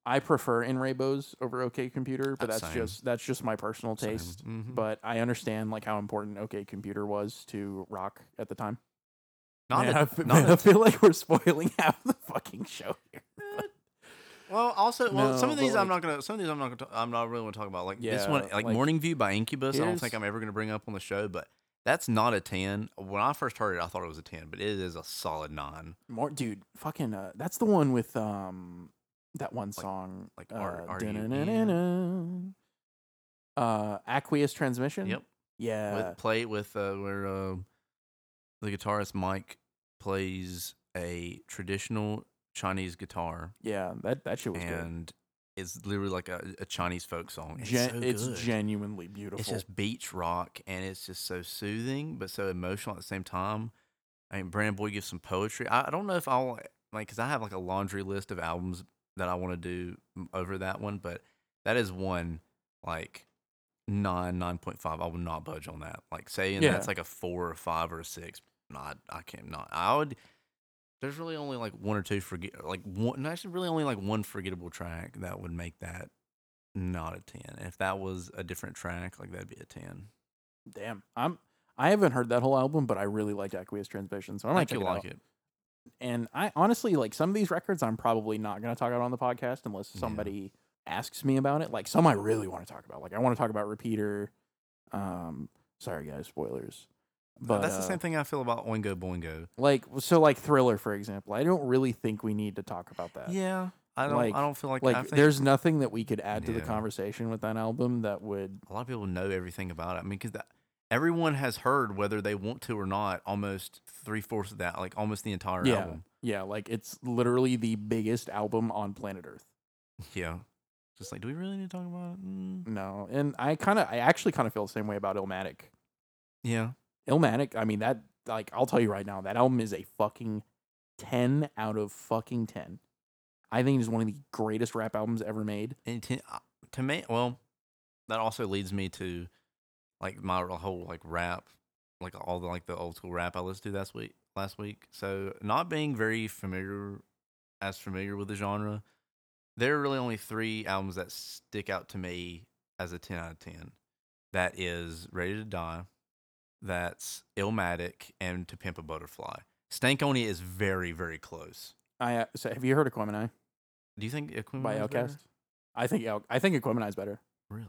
I prefer in Rainbows over OK Computer, but Uh, that's just that's just my personal taste. Mhm. But I understand like how important OK Computer was to rock at the time. not man, a, I, f- not man, a I feel like we're spoiling half the fucking show here. Well, also, well, some of these but, I'm not gonna. Some of these I'm not gonna. I'm not really gonna talk about. Like this one, like, like, Morning View by Incubus. I don't think I'm ever gonna bring up on the show, but that's not a ten. When I first heard it, I thought it was a ten, but it is a solid nine. More, dude, fucking. Uh, that's the one with um that one song like uh, R- uh, aqueous transmission. Yep. Yeah. With play with uh, where uh, the guitarist Mike plays a traditional Chinese guitar, yeah. That that shit was good. It's literally like a, a Chinese folk song. It's, Gen- so it's good. genuinely beautiful. It's just beach rock, and it's just so soothing, but so emotional at the same time. I mean, Brandon Boyd gives some poetry. I, I don't know if I'll like because I have like a laundry list of albums that I want to do over that one, but that is one like nine nine point five. I will not budge on that. Like saying Yeah. that's like a four or five or a six. Not I can't not. I would. There's really only like one or two forget like one. Actually, really only like one forgettable track that would make that not a ten. If that was a different track, like that'd be a ten. Damn. I'm. I haven't heard that whole album, but I really liked Aqueous Transmission, so I I might check you'll it like out. it. And I honestly like some of these records. I'm probably not gonna talk about on the podcast unless Yeah. somebody asks me about it. Like some I really want to talk about. Like I want to talk about Repeater. Um, sorry guys, spoilers. But that's the uh, same thing I feel about Oingo Boingo. Like so, like Thriller, for example. I don't really think we need to talk about that. Yeah, I don't. like- I don't feel like, Like, think there's nothing that we could add to the conversation with that album that would. a lot of people know everything about it. I mean, because everyone has heard whether they want to or not. Almost three fourths of that, like almost the entire Yeah. album. Yeah, like it's literally the biggest album on planet Earth. Yeah, just like, do we really need to talk about it? Mm. No, and I kind of, I actually kind of feel the same way about Illmatic. Yeah, Illmatic, I mean that, like, I'll tell you right now, that album is a fucking ten out of fucking ten. I think it is one of the greatest rap albums ever made. and to, uh, to me, well, that also leads me to like my whole like rap, like all the like the old school rap I listened to last week. Last week, so not being very familiar, as familiar with the genre, there are really only three albums that stick out to me as a ten out of ten. That is Ready to Die, that's Illmatic, and To Pimp a Butterfly. Stankonia is very very close. I uh, so have you heard Aquemini Do you think Aquemini by is better? I think El- I think Aquemini is better. Really,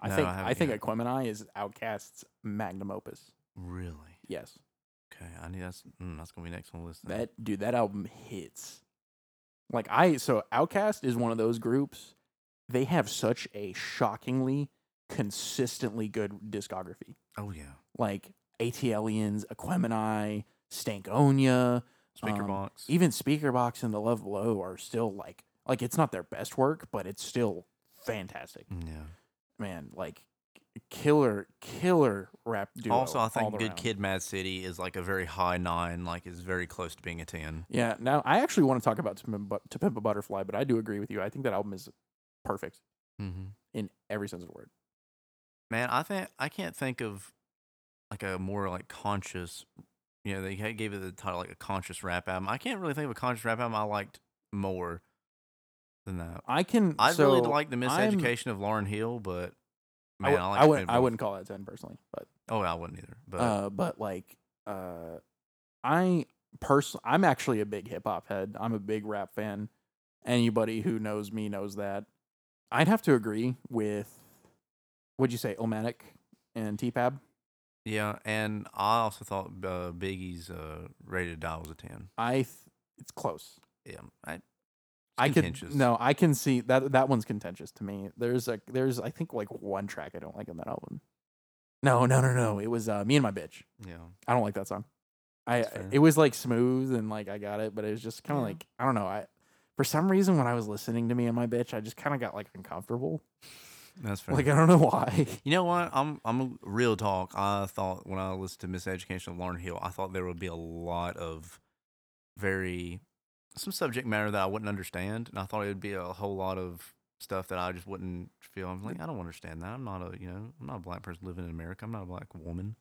I No, think I I, think yet. Aquemini is OutKast's magnum opus. really. Yes, Okay, I need that's mm, that's gonna be next on the list. then. that dude, that album hits. Like I so OutKast is one of those groups. They have such a shockingly consistently good discography. oh yeah, Like ATLiens, Aquemini, Stankonia, speaker um, box. even Speakerbox and The Love Below are still like like it's not their best work, but it's still fantastic. Mm, yeah. Man, like killer killer rap duo. Also, I think Good. Kid, Mad City is like a very high nine. Like is very close to being a ten. Yeah. Now I actually want to talk about To Pimp, a to Pimp a Butterfly, but I do agree with you. I think that album is perfect Mm-hmm. in every sense of the word. Man, I think I can't think of like a more like conscious. You know, they gave it the title like a conscious rap album. I can't really think of a conscious rap album I liked more than that. I can. I so really like the I'm- miseducation of Lauryn Hill, but I, man, would, I, I, like wouldn't. I wouldn't call that ten personally, but Oh, I wouldn't either. But uh, but like uh, I personally, I'm actually a big hip hop head. I'm a big rap fan. Anybody who knows me knows that. I'd have to agree with. What'd you say, Omatic and T-Pab? Yeah, and I also thought uh, Biggie's uh, "Ready to Die" was a ten. I. Th- it's close. Yeah, I. I could no, I can see that that one's contentious to me. There's a there's I think like one track I don't like on that album. No, no, no, no. It was uh, me and my bitch. Yeah. I don't like that song. I it was like smooth and like I got it, but it was just kind of Yeah. like I don't know. I for some reason when I was listening to me and my bitch, I just kind of got like uncomfortable. That's fair. Like I don't know why. You know what? I'm I'm a real talk. I thought when I listened to Miseducation of Lauryn Hill, I thought there would be a lot of very some subject matter that I wouldn't understand, and I thought it would be a whole lot of stuff that I just wouldn't feel. I'm like, I don't understand that. I'm not a you know I'm not a black person living in America. I'm not a black woman.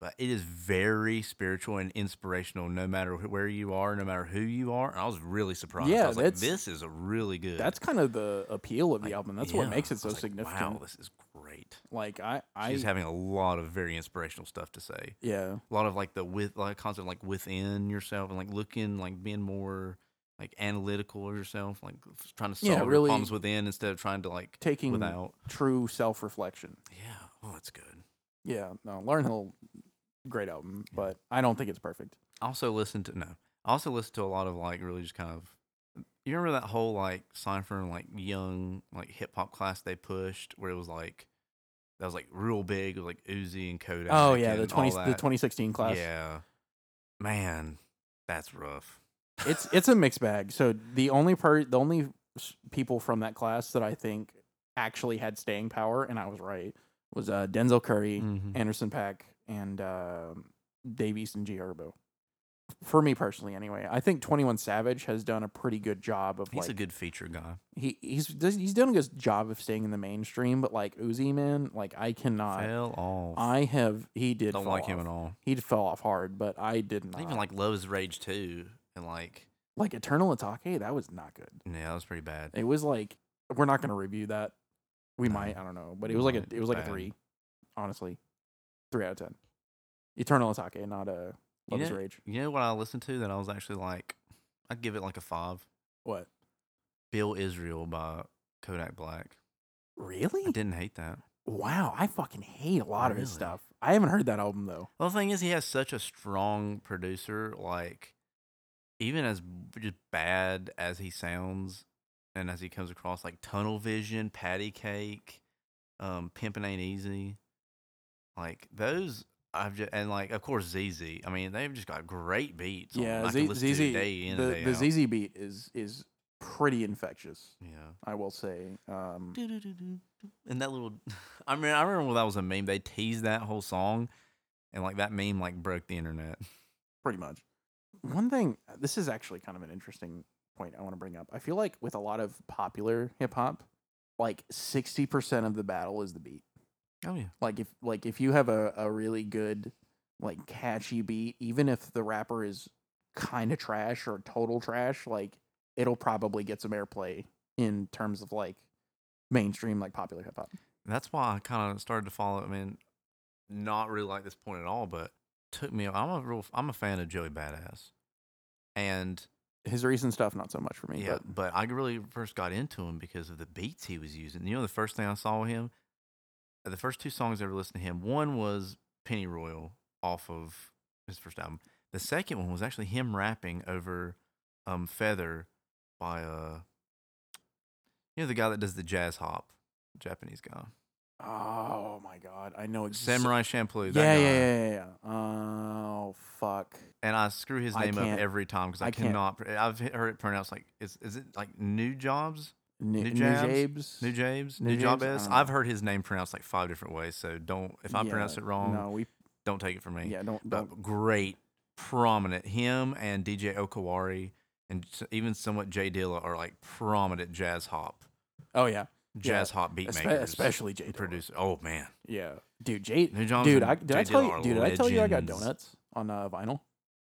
But it is very spiritual and inspirational, no matter where you are, no matter who you are. And I was really surprised. Yeah, I was like, this is a really good. That's kind of the appeal of the like, album. That's what makes it so like, significant. Wow, this is great. Like I I She's having a lot of very inspirational stuff to say. yeah. A lot of like the with like concept like within yourself and like looking like being more like analytical of yourself, like trying to Yeah, solve really- your problems within instead of trying to like Taking without. true self reflection. Yeah. Oh, that's good. Yeah, no, Lauryn Hill, great album, Yeah. but I don't think it's perfect. Also listen to no. Also listen to a lot of like really just kind of. You remember that whole like Seinfeld like young like hip hop class they pushed where it was like that was like real big. It was like Uzi and Kodak. Oh yeah, the twenty the twenty sixteen class. Yeah, man, that's rough. it's it's a mixed bag. So the only part, the only people from that class that I think actually had staying power, and I was right, was uh, Denzel Curry, Mhm. Anderson .Paak, and um Dave East and G Herbo. For me personally, anyway, I think Twenty One Savage has done a pretty good job of He's like a good feature guy. he he's he's done a good job of staying in the mainstream. But like Uzi, man, like I cannot. Fell off. I have he did don't fall like him at all. He fell off hard, but I did not. I even like Love's Rage too, and like like Eternal Atake. That was not good. yeah, that was pretty bad. It was like we're not going to review that. We No. might, I don't know, but it was like a it was like a three, honestly, three out of ten. Eternal Atake, not a You Love's know- Rage. You know what I listened to that I was actually like, I'd give it like a five. What? Bill Israel by Kodak Black. Really? I Really? didn't hate that. Wow, I fucking hate a lot of his stuff. I haven't heard that album though. Well, the thing is, he has such a strong producer. Like, even as just bad as he sounds, and as he comes across, like Tunnel Vision, Patty Cake, um, Pimpin' Ain't Easy, like those. I've just and like of course ZZ. I mean, they've just got great beats. yeah, Z- ZZ. The the out. ZZ beat is is pretty infectious. Yeah. I will say. Um, And that little, I mean, I remember when that was a meme. They teased that whole song, and like that meme like broke the internet. pretty much. One thing, this is actually kind of an interesting point I want to bring up. I feel like with a lot of popular hip hop, like 60% of the battle is the beat. Oh yeah, Like if like if you have a, a really good like catchy beat, even if the rapper is kind of trash or total trash, like it'll probably get some airplay in terms of like mainstream like popular hip hop. that's why I kind of started to follow. I mean, not really like this point at all, but took me. I'm a real. I'm a fan of Joey Badass, and His recent stuff not so much for me, yeah, but but I really first got into him because of the beats he was using. You know, the first thing I saw him, the first two songs I ever listened to him. One was Penny Royal off of his first album. The second one was actually him rapping over um, Feather by uh you know the guy that does the jazz hop, Japanese guy. oh my god, I know ex- Samurai Champloo. Yeah, yeah, yeah, yeah, yeah. Oh fuck. And I screw his name up every time because I, I cannot. I've heard it pronounced like is is it like New Jobs, N- New? Nujabes? James, New New Jabs? I Jabez? don't I've heard his name pronounced like five different ways. So don't if I pronounce it wrong, No, we don't take it from me. yeah, don't but don't. great, prominent. Him and DJ Okawari and even somewhat Jay Dilla are like prominent jazz hop, Oh yeah, jazz hop beat Espe- makers, especially Jay Dilla. producer. Oh man, Yeah, dude, Jay. New Jones Dude, I, did Jay I tell Dilla you? Dude, did I tell you I got legends. donuts on uh, vinyl?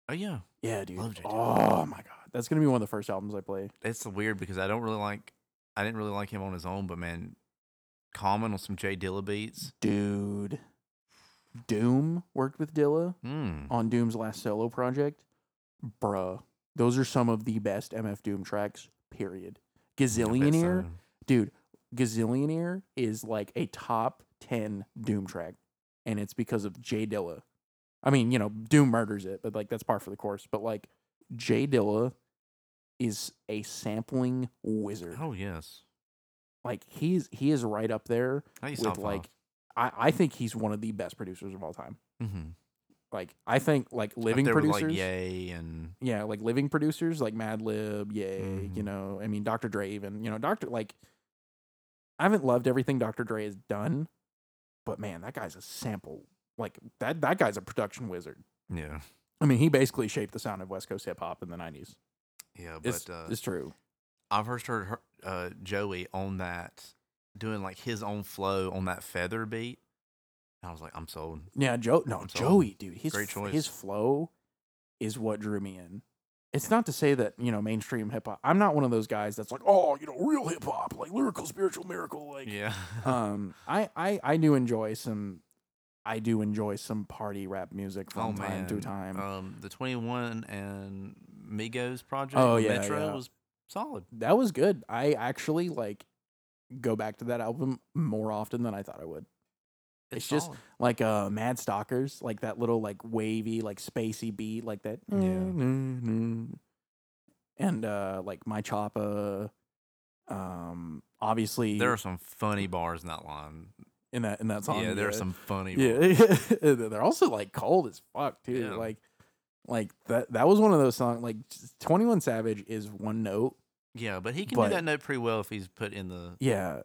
Oh yeah, Yeah, dude. Love Jay Dilla. Oh my god, that's gonna be one of the first albums I play. it's weird because I don't really like. I didn't really like him on his own, but man, Common on some Jay Dilla beats. Dude, Doom worked with Dilla Hmm. on Doom's last solo project. Bruh, those are some of the best MF Doom tracks. Period. Gazillionaire, dude, Gazillionaire is like a top 10 Doom track, and it's because of Jay Dilla. I mean, you know, Doom murders it, but like that's par for the course. But like, Jay Dilla is a sampling wizard. Oh yes. Like he's he is right up there with like I, I think he's one of the best producers of all time. mm-hmm. Like I think like living producers, like Yay and yeah, like living producers like Madlib, Yay, Mhm. you know, I mean Dr. Dre even, you know, Dr. like I haven't loved everything Dr. Dre has done, but man, that guy's a sample. Like that that guy's a production wizard. yeah, I mean, he basically shaped the sound of West Coast hip hop in the '90s. Yeah. But It's, uh, it's true. I've first heard her, uh, Joey on that doing like his own flow on that feather beat. I was like, I'm sold. Yeah, Joe. No, I'm sold. Joey, dude. His Great choice. his flow is what drew me in. It's not to say that you know mainstream hip hop. I'm not one of those guys that's like, oh, you know, real hip hop, like lyrical, spiritual, miracle. Like, Yeah. um, I, I, I do enjoy some. I do enjoy some party rap music from oh time man. to time. Um, the 21 and Migos project. Oh, yeah, Metro yeah. was solid. That was good. I actually like go back to that album more often than I thought I would. It's just- Like uh Mad Stalkers, like that little like wavy, like spacey beat, like that. Yeah. And uh like My Choppa. Um obviously there are some funny bars in that line. in that in that song. yeah, there are some funny. Yeah, bars. they're also like cold as fuck too. Yeah. Like, like that that was one of those songs. Like Twenty One Savage is one note. yeah, but he can But- do that note pretty well if he's put in the. Yeah,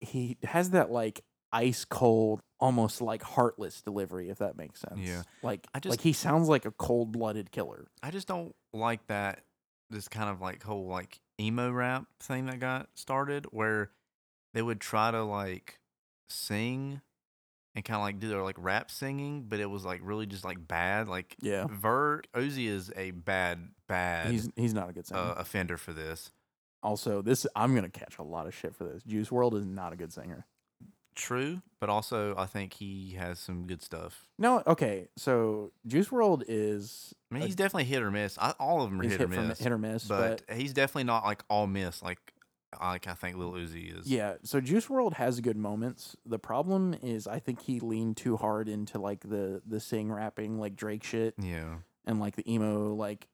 he has that like ice cold, almost like heartless delivery. If that makes sense. Yeah. like I just- like he sounds like a cold blooded killer. I just don't like that. This kind of like whole like emo rap thing that got started, where they would try to like sing and kind of like do their like rap singing, but it was like really just like bad. Like Yeah, Ver Ozzy is a bad bad he's he's not a good singer. uh, offender for this. also, this I'm gonna catch a lot of shit for this. Juice WRLD is not a good singer. True, but also I think he has some good stuff. No, okay. So Juice WRLD is I mean, a- he's definitely hit or miss. I, all of them are hit, hit, or miss, hit or miss, but, he's definitely not like all miss like like I think Lil Uzi is. Yeah, so Juice WRLD has good moments. The problem is I think he leaned too hard into like the the sing rapping like Drake shit yeah. and like the emo like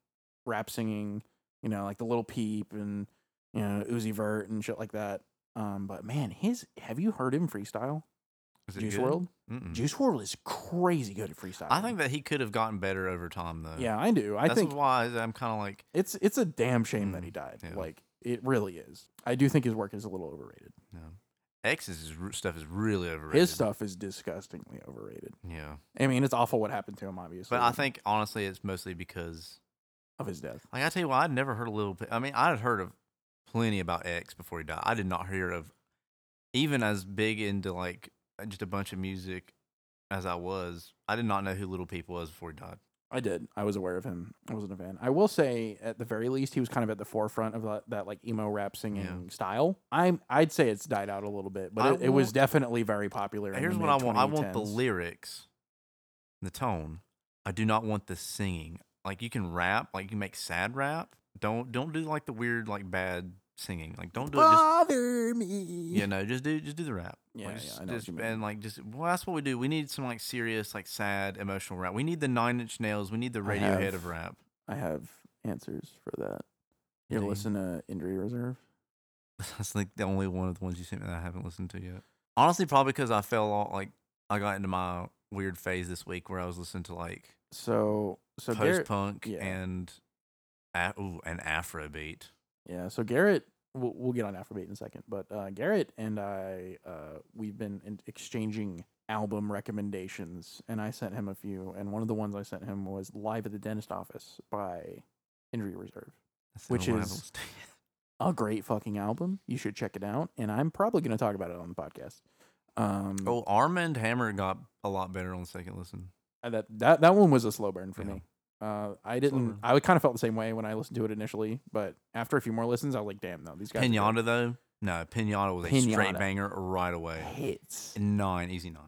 rap singing, you know, like the Lil Peep and you know, Uzi Vert and shit like that. Um but man, his have you heard him freestyle? Is it Juice good? World? Mm-mm. Juice WRLD is crazy good at freestyle. I think that he could have gotten better over time, though. Yeah, I do. I That's think why I'm kind of like, it's it's a damn shame that he Mm, died. yeah. Like it really is. I do think his work is a little overrated. X's stuff is really overrated. His stuff is disgustingly overrated. Yeah, I mean, it's awful what happened to him, obviously. but I think honestly, it's mostly because, of his death. like, I tell you what, I'd never heard a little. I mean, I had heard of plenty about X before he died. I did not hear of, even as big into like just a bunch of music as I was. I did not know who Lil Peep was before he died. I did. I was aware of him. I wasn't a fan. I will say, at the very least, he was kind of at the forefront of that, that like emo rap singing style. I'm. I'd say it's died out a little bit, but it, it was want- definitely very popular. in Here's the what I want. I want the mid-2010s. lyrics, the tone. I do not want the singing. Like you can rap, like you can make sad rap. Don't don't do like the weird like bad singing. Like don't do it. Just, Bother me. yeah, no, just do just do the rap. Yeah, Like, yeah, just, I know just- and like just well, that's what we do. We need some like serious, like sad, emotional rap. We need the Nine Inch Nails. We need the Radiohead have- of rap. I have answers for that. You ever listen to Injury Reserve? That's like the only one of the ones you sent me that I haven't listened to yet. Honestly, probably because I fell off. Like I got into my weird phase this week where I was listening to like So, so post punk yeah. and a- ooh, and Afrobeat. Yeah, so Garrett, we'll, we'll get on Afrobeat in a second, but uh, Garrett and I, uh, we've been in exchanging album recommendations, and I sent him a few, and one of the ones I sent him was "Live at the Dentist Office" by Injury Reserve. Which only one I haven't is- listened to yet. A great fucking album. You should check it out, and I'm probably going to talk about it on the podcast. Um, oh, Armand Hammer got a lot better on the second listen. uh, that that that one was a slow burn for Yeah. me. Uh, I didn't. I kind of felt the same way when I listened to it initially, but after a few more listens, I was like, "Damn, no, these guys." are good." Pinata though, no, Pinata was a straight banger right away. hits. Nine, easy nine.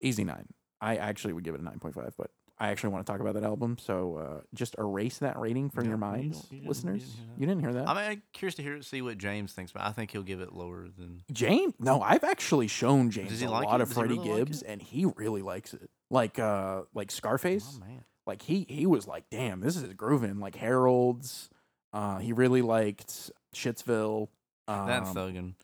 Easy nine. I actually would give it a nine point five, but I actually want to talk about that album. So uh, just erase that rating from No, your you minds, you didn't- you listeners. didn't. You didn't hear that, mean, I'm curious to hear see what James thinks, but I think he'll give it lower than. James? No, I've actually shown James a like lot it? of Does Freddie really Gibbs, it? and he really likes it. Like uh, like Scarface. Oh man, Like he he was like, damn, this is grooving. Like Harold's. Uh, he really liked Shitsville. Um, that thuggin'.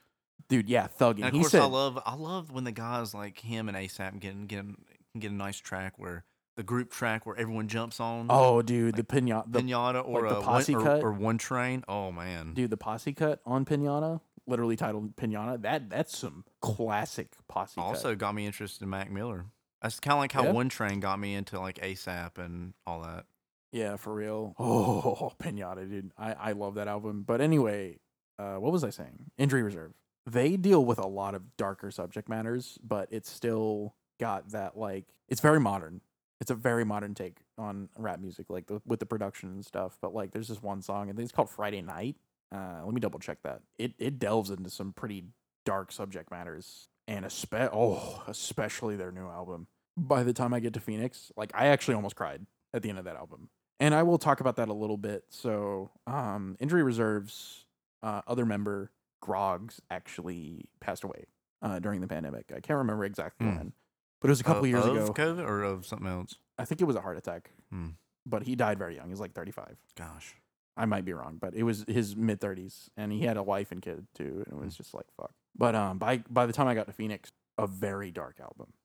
dude, yeah, thugging. And of he course, said, I love I love when the guys like him and ASAP getting getting get a nice track where the group track where everyone jumps on. "Oh, dude, the pinata, the Pinata or like the posse one, cut? or, or one train. Oh man, dude, the posse cut on Pinata, literally titled Pinata. That that's some classic posse cut. also got me interested in Mac Miller. That's kind of like how Yeah. One Train got me into like ASAP and all that. Yeah, for real. Oh, Pinata, dude. I, I love that album. But anyway, uh, what was I saying? Injury Reserve. They deal with a lot of darker subject matters, but it's still got that, like, it's very modern. It's a very modern take on rap music, like the, with the production and stuff. But, like, there's this one song, and it's called Friday Night. Uh, let me double check that. It, it delves into some pretty dark subject matters. And espe- oh, especially their new album. By the time I get to Phoenix, like, I actually almost cried at the end of that album and I will talk about that a little bit. So, um, injury reserves, uh, other member Groggs actually passed away uh, during the pandemic. I can't remember exactly Hmm. when, but it was a couple Of- years of ago. COVID or of something else. I think it was a heart attack, Hmm. but he died very young. He was like 35. Gosh. I might be wrong, but it was his mid 30s, and he had a wife and kid too. And it was just like fuck. But um, by by the time I got to Phoenix, a very dark album, Hmm.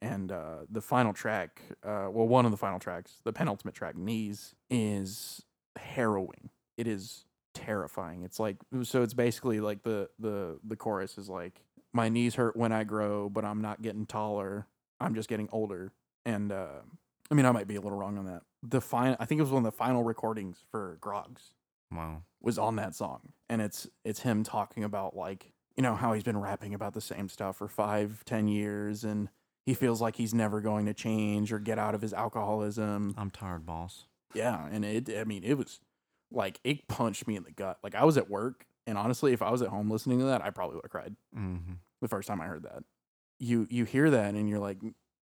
And uh, the final track, uh, well, one of the final tracks, the penultimate track, "Knees," is harrowing. It is terrifying. It's like so. It's basically like the the the chorus is like, "My knees hurt when I grow, but I'm not getting taller. I'm just getting older." And uh, I mean, I might be a little wrong on that. The final, I think it was one of the final recordings for Groggs Wow. was on that song, and it's it's him talking about like you know how he's been rapping about the same stuff for five, ten years, and he feels like he's never going to change or get out of his alcoholism. I'm tired, boss. Yeah, and it, I mean, it was like it punched me in the gut. Like I was at work, and honestly, if I was at home listening to that, I probably would have cried Mm-hmm. the first time I heard that. You you hear that, and you're like,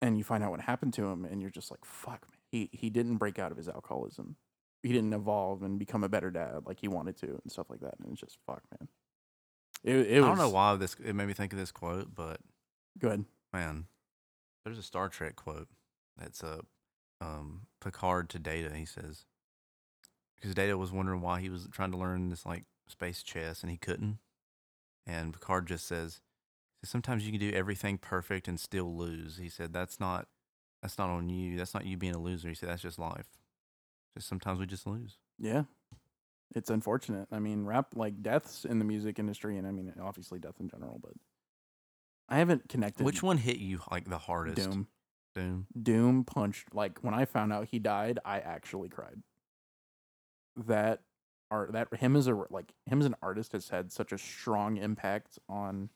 and you find out what happened to him, and you're just like, fuck, man. He he didn't break out of his alcoholism. He didn't evolve and become a better dad like he wanted to, and stuff like that. And it's just fuck, man. It it I don't know why this it made me think of this quote, but good. man, there's a Star Trek quote that's a um, Picard to Data. He says because Data was wondering why he was trying to learn this like space chess and he couldn't, and Picard just says, "Sometimes you can do everything perfect and still lose." He said, "That's not that's not on you. That's not you being a loser." He said, "That's just life. Just sometimes we just lose." Yeah, it's unfortunate. I mean, rap like deaths in the music industry, and I mean, obviously death in general. But I haven't connected. Which one hit you like the hardest? Doom. Doom. Doom punched like when I found out he died, I actually cried. That art that him as a like him as an artist has had such a strong impact on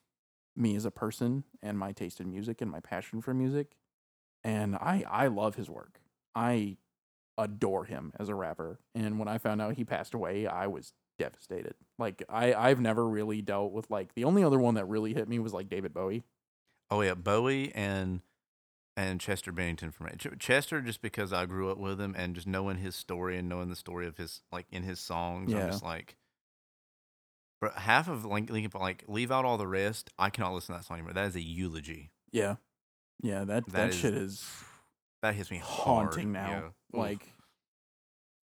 me as a person and my taste in music and my passion for music. And I I love his work. I adore him as a rapper. And when I found out he passed away, I was devastated. Like I I've never really dealt with like the only other one that really hit me was like David Bowie. Oh yeah, Bowie and and Chester Bennington for me. Ch- Chester just because I grew up with him and just knowing his story and knowing the story of his like in his songs, Yeah. I'm just like. But half of like Linkin like leave out all the rest. I cannot listen to that song anymore. That is a eulogy. Yeah. Yeah, that that, That is shit is That hits me haunting hard. now. Yeah. Like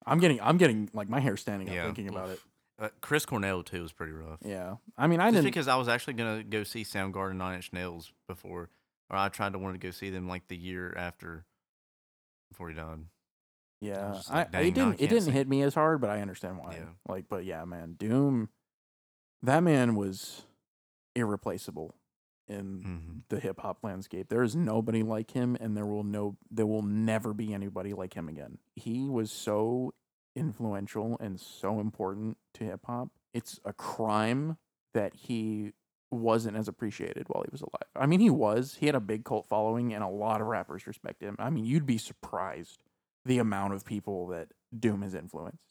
I'm getting I'm getting like my hair standing up Yeah. thinking about it. Oof. Uh, Chris Cornell too was pretty rough. Yeah. I mean I Just didn't because I was actually gonna go see Soundgarden Nine Inch Nails before, or I tried to want to go see them like the year after, before he died. yeah. just I, like, it dang, I didn't it can't didn't sing. hit me as hard, but I understand why. Yeah. Like but yeah, man, Doom that man was irreplaceable in hmm the hip hop landscape. There is nobody like him and there will no there will never be anybody like him again. He was so influential and so important to hip hop. It's a crime that he wasn't as appreciated while he was alive. I mean, he was. He had a big cult following and a lot of rappers respect him. I mean, you'd be surprised the amount of people that Doom has influenced.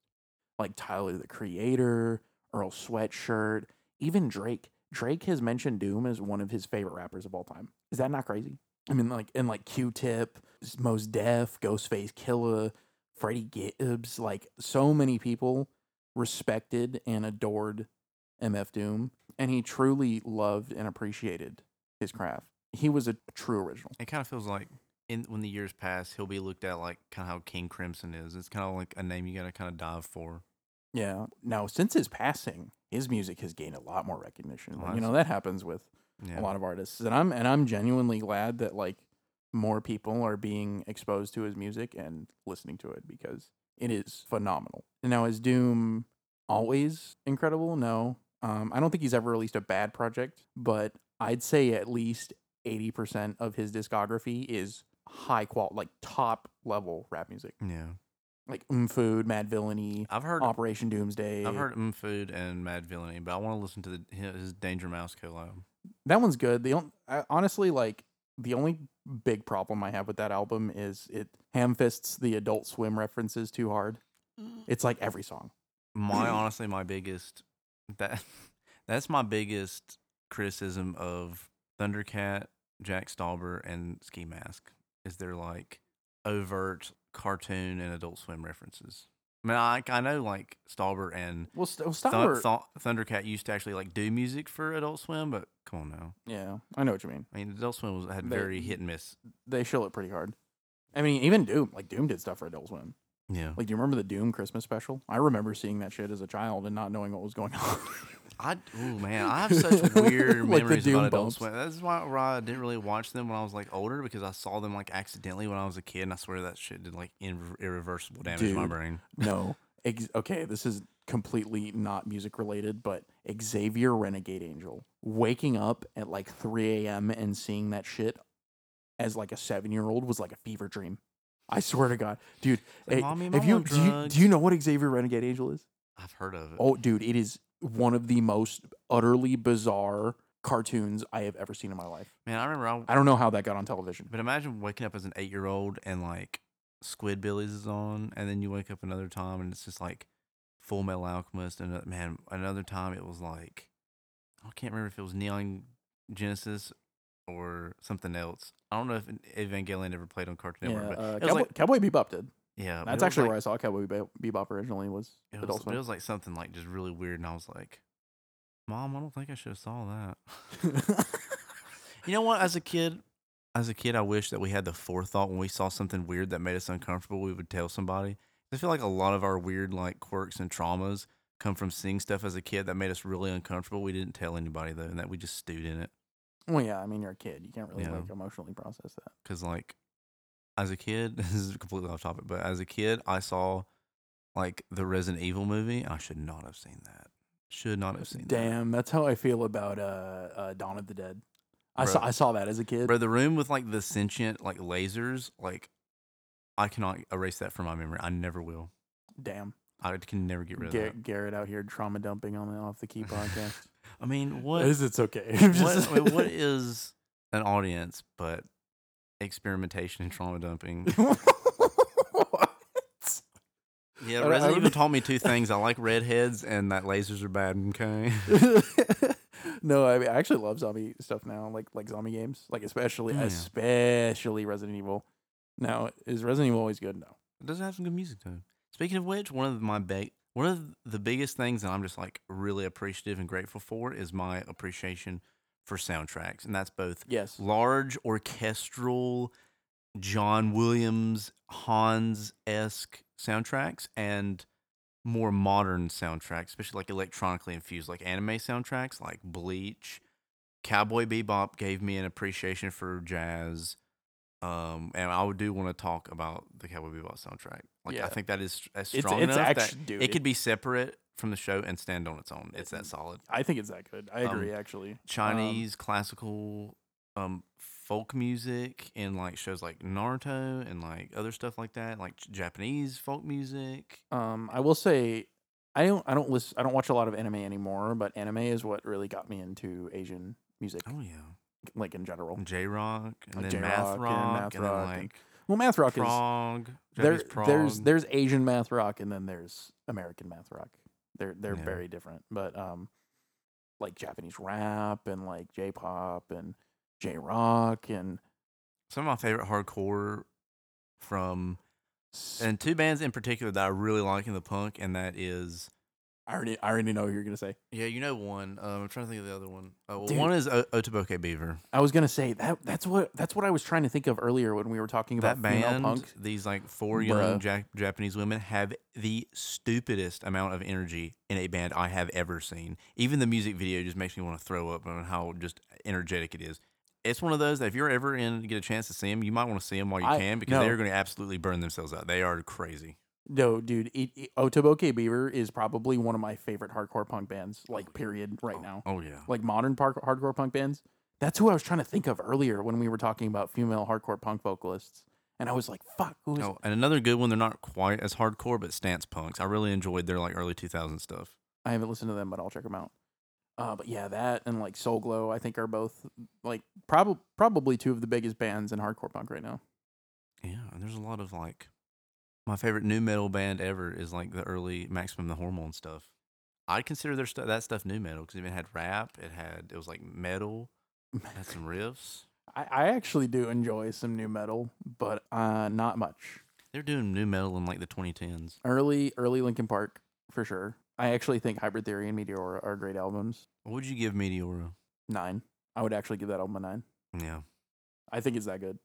Like Tyler the Creator, Earl Sweatshirt, even Drake. Drake has mentioned Doom as one of his favorite rappers of all time. Is that not crazy? I mean, like, and like Q-Tip, Mos Def, Ghostface Killah, Freddie Gibbs, like so many people respected and adored MF Doom, and he truly loved and appreciated his mm. craft. He was a true original. It kind of feels like in when the years pass, he'll be looked at like kind of how King Crimson is. It's kind of like a name you gotta kind of dive for. Yeah. Now, since his passing, his music has gained a lot more recognition. Oh, But, you know that happens with Yeah. a lot of artists, and I'm and I'm genuinely glad that like more people are being exposed to his music and listening to it because it is phenomenal. Now, is Doom always incredible? No, um, I don't think he's ever released a bad project, but I'd say at least eighty percent of his discography is high quality, like top level rap music, Yeah. like Um Food, Madvillainy, I've heard Operation Doomsday. I've heard Um Food and Madvillainy, but I want to listen to the, his Danger Mouse collab. that one's good. The on- I, honestly like the only big problem I have with that album is it hamfists the Adult Swim references too hard. Mm. It's like every song. My honestly, my biggest that that's my biggest criticism of Thundercat, Jack Stauber, and Ski Mask is their like overt cartoon and Adult Swim references. I mean, I I know like Stalbert and Well, st- well Stalbert. Thun- Thundercat used to actually like do music for Adult Swim, but come on now. yeah, I know what you mean. I mean, Adult Swim was, had They- very hit and miss. They show it pretty hard. I mean, even Doom, like Doom did stuff for Adult Swim. Yeah, Like, do you remember the Doom Christmas special? I remember seeing that shit as a child and not knowing what was going on. I oh man, I have such weird Like memories about Adult. Swim. That's why, I didn't really watch them when I was like older because I saw them like accidentally when I was a kid, and I swear that shit did like irre- irreversible damage to my brain. no. Ex- okay, this is completely not music related, but Xavier Renegade Angel waking up at like 3 a.m. and seeing that shit as like a seven year old was like a fever dream. I swear to God, dude. Like, hey, "Mommy, if you do, you do you know what Xavier Renegade Angel is? I've heard of it. Oh, dude, it is one of the most utterly bizarre cartoons I have ever seen in my life. man, I remember. I, I don't know how that got on television. but imagine waking up as an eight year old and like Squidbillies is on, and then you wake up another time and it's just like Full Metal Alchemist, and uh, man, another time it was like I can't remember if it was Neon Genesis or something else. I don't know if Evangelion ever played on Cartoon Network, but uh, it was Cowboy, like Cowboy Bebop did. yeah, but That's it was actually like, where I saw Cowboy Be- Bebop originally. Was It was, Adult but it Swim. was like something like just really weird, and I was like, "Mom, I don't think I should have saw that." you know what? As a kid, as a kid, I wish that we had the forethought when we saw something weird that made us uncomfortable, we would tell somebody. I feel like a lot of our weird like quirks and traumas come from seeing stuff as a kid that made us really uncomfortable. We didn't tell anybody though, and that we just stewed in it. Well, yeah, I mean, you're a kid. You can't really Yeah. like emotionally process that. Because like, as a kid, this is completely off topic, but as a kid, I saw like the Resident Evil movie. I should not have seen that. Should not have seen that. Damn, that's how I feel about uh, uh Dawn of the Dead. I saw I saw that as a kid. Bro, the room with like the sentient like lasers, like I cannot erase that from my memory. I never will. Damn, I can never get rid of Garrett, Garrett out here trauma dumping on the off the key podcast. I mean, what is It's, okay. What, mean, what is an audience but experimentation and trauma dumping? What? Yeah, I Resident Evil taught me two things. I like redheads and that lasers are bad. Okay. no, I, mean, I actually love zombie stuff now, like like zombie games, like especially Oh, yeah. especially Resident Evil. Now, is Resident Evil always good? No. It doesn't have some good music though. Speaking of which, one of my big, one of the biggest things that I'm just like really appreciative and grateful for is my appreciation for soundtracks, and that's both Yes. large orchestral John Williams Hans esque soundtracks and more modern soundtracks, especially like electronically infused, like anime soundtracks, like Bleach. Cowboy Bebop gave me an appreciation for jazz. Um, and I would do want to talk about the Cowboy Bebop soundtrack. Like Yeah. I think that is as strong it's enough that dude. it could be separate from the show and stand on its own. It's that solid. I think it's that good. I um, agree. actually, Um, Chinese classical um folk music in like shows like Naruto and like other stuff like that, like Japanese folk music. Um, I will say, I don't I don't listen I don't watch a lot of anime anymore, but anime is what really got me into Asian music, Oh yeah, like in general. J rock and Like then J-rock math and rock math and, rock then and like Well, math rock is there. Prog. There's there's Asian math rock, and then there's American math rock. They're they're Yeah. very different, but um, like Japanese rap and like J-pop and J-rock and some of my favorite hardcore from and two bands in particular that I really like in the punk, and that is I already I already know what you're gonna say. yeah, you know one. Um, I'm trying to think of the other one. Uh, well, Dude. one is o- Otoboke Beaver. I was gonna say that that's what that's what I was trying to think of earlier when we were talking about that female band, punk. these like four young Bruh. ja- Japanese women have the stupidest amount of energy in a band I have ever seen. Even the music video just makes me want to throw up on how just energetic it is. It's one of those that if you're ever in get a chance to see them, you might want to see them while you I- can because no. they're going to absolutely burn themselves out. They are crazy. No, dude, Otoboke Beaver is probably one of my favorite hardcore punk bands, like period, right oh, now. Oh yeah. Like modern park, hardcore punk bands. That's who I was trying to think of earlier when we were talking about female hardcore punk vocalists, and I was like, "Fuck, who is?" Oh, and another good one. They're not quite as hardcore, but Stance Punks. I really enjoyed their like early 2000 stuff. I haven't listened to them, but I'll check them out. Uh, but yeah, that and like Soul Glo, I think are both like probably probably two of the biggest bands in hardcore punk right now. Yeah, and there's a lot of like my favorite nu metal band ever is like the early Maximum the Hormone stuff. I'd consider their stuff that stuff nu metal because it even had rap. It had it was like metal. It had some riffs. I, I actually do enjoy some nu metal, but uh, not much. They're doing nu metal in like the 2010s. Early, early Linkin Park for sure. I actually think Hybrid Theory and Meteora are great albums. What would you give Meteora? Nine. I would actually give that album a nine. Yeah. I think it's that good.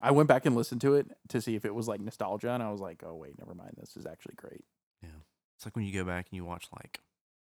I went back and listened to it to see if it was like nostalgia, and I was like, oh wait, never mind. This is actually great. Yeah, it's like when you go back and you watch like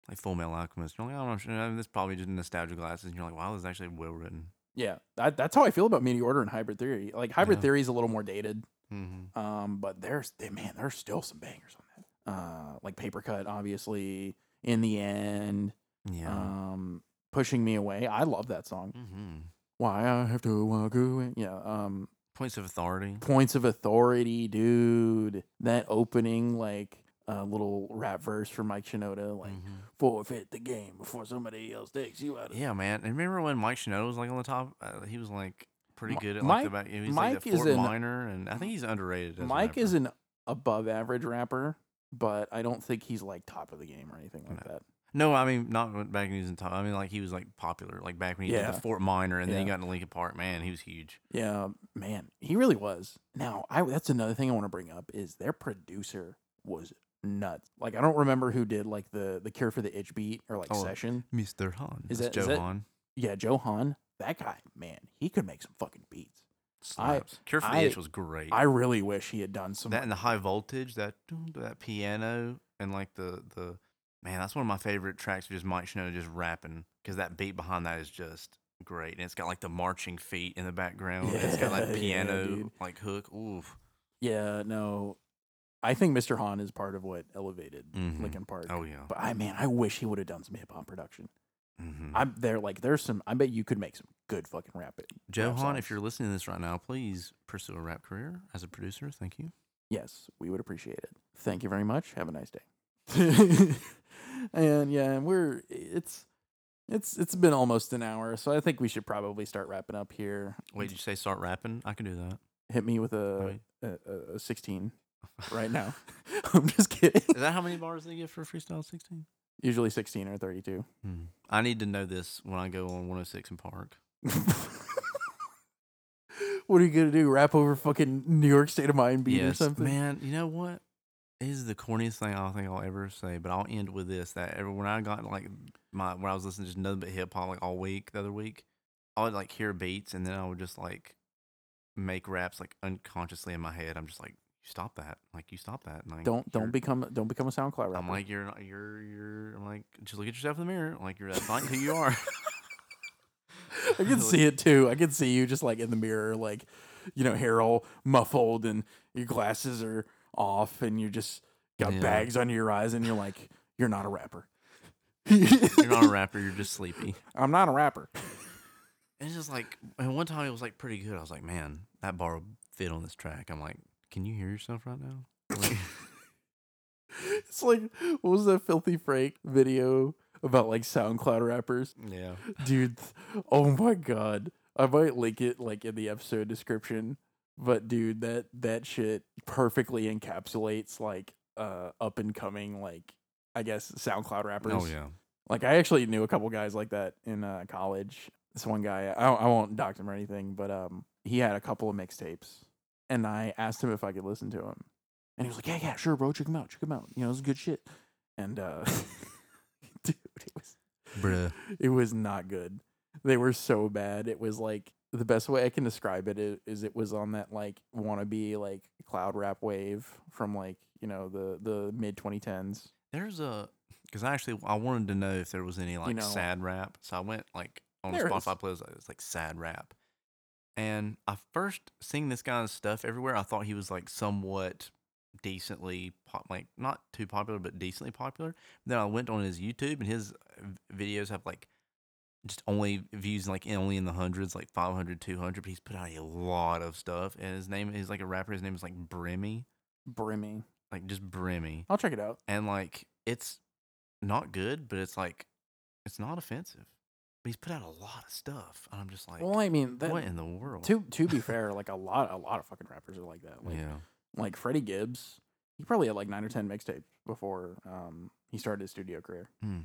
like Full Metal Alchemist. You're like, oh, I'm sure this probably just nostalgia glasses. And you're like, wow, this is actually well written. Yeah, that, that's how I feel about Meteora and Hybrid Theory. Like Hybrid Yeah. Theory is a little more dated, Mm-hmm. um, but there's they, man, there's still some bangers on that. Uh, like Paper Cut, obviously. In the end, Yeah. um, pushing me away. I love that song. mm-hmm. Why I have to walk away. Yeah. Um, Points of authority. points of authority, dude. That opening, like, uh, little rap verse from Mike Shinoda, like Mhm. forfeit the game before somebody else takes you out. Of Yeah, man. And remember when Mike Shinoda was like on the top? Uh, he was like pretty good at like the Mike- back. Mike like the is Fort an- Minor, and I think he's underrated. As Mike is an above average rapper, but I don't think he's like top of the game or anything like No. that. No, I mean not back when he was in top. I mean like he was like popular, like back when he did the Fort Minor, and then he Yeah. got into Linkin Park. Man, he was huge. Yeah, man, he really was. Now, I that's another thing I want to bring up is their producer was nuts. Like I don't remember who did like the the Cure for the Itch beat or like Oh, session. Mr. Hahn. Is that- is Joe that- Hahn? Yeah, Joe Hahn, that guy, man, he could make some fucking beats. Slaps. Cure for the I- Itch was great. I really wish he had done some. that and the high voltage, that that piano, and like the the man, that's one of my favorite tracks. of Just Mike Shinoda just rapping because that beat behind that is just great, and it's got like the marching feet in the background. it's got like piano dude. like hook. Oof. yeah, no, I think Mr. Hahn is part of what elevated Mhm. Linkin Park. Oh yeah. But I man, I wish he would have done some hip hop production. hmm I'm there. Like, there's some. I bet you could make some good fucking rap. Joe rap Hahn, if you're listening to this right now, please pursue a rap career as a producer. Thank you. Yes, we would appreciate it. Thank you very much. Have a nice day. and yeah, and we're it's it's it's been almost an hour, so I think we should probably start wrapping up here. Wait, did you say start rapping? I can do that. Hit me with a a, a, a sixteen right now. I'm just kidding. Is that how many bars they get for freestyle 16? Usually sixteen or thirty-two. Hmm. I need to know this when I go on 106 & Park. what are you gonna do? Rap over fucking New York State of Mind beat or something? man. You know what? Is the corniest thing I don't think I'll ever say, but I'll end with this: that every, when I got like my when I was listening to just nothing but hip hop like all week the other week, I would like hear beats and then I would just like make raps like unconsciously in my head. I'm just like, you stop that, like you stop that. Like, Don't don't become don't become a SoundCloud rapper. I'm like you're you're you're I'm like just look at yourself in the mirror. Like you're that's not who you are. I can see it too. I can see you just like in the mirror, like you know, hair all muffled and your glasses are off, and you just got Yeah. bags under your eyes, and you're like, you're not a rapper. You're not a rapper. You're just sleepy. I'm not a rapper. It's just like, and one time it was like pretty good. I was like, man, that bar would fit on this track. I'm like, can you hear yourself right now? Like, It's like what was that filthy Frank video about like SoundCloud rappers? yeah. Dude, oh my god. I might link it like in the episode description. But dude, that that shit perfectly encapsulates like uh up and coming like I guess SoundCloud rappers. Oh yeah. Like I actually knew a couple guys like that in uh, college. This one guy, I, I won't dox him or anything, but um, he had a couple of mixtapes, and I asked him if I could listen to him, and he was like, "Yeah, yeah, sure, bro, check him out, check him out. You know, it's good shit." And uh, dude, it was Bruh. it was not good. They were so bad. It was like the best way I can describe it is, it was on that like wannabe like cloud rap wave from like you know the the mid 2010s. There's a because I actually I wanted to know if there was any like know- sad rap, so I went like on Spotify playlist. It's like sad rap, and I first seeing this guy's stuff everywhere. I thought he was like somewhat decently pop, like not too popular, but decently popular. Then I went on his YouTube, and his videos have like just only views like only in the hundreds, like 500, 200. But he's put out a lot of stuff, and his name is like a rapper. His name is like Brimmy, Brimmy. like just Brimmy I'll check it out. and like it's not good, but it's like it's not offensive. But he's put out a lot of stuff, and I'm just like, well, I mean, that, what in the world? to to be fair, like a lot a lot of fucking rappers are like that. Like yeah, like Freddie Gibbs, he probably had like nine or ten mixtapes before um he started his studio career. hmm.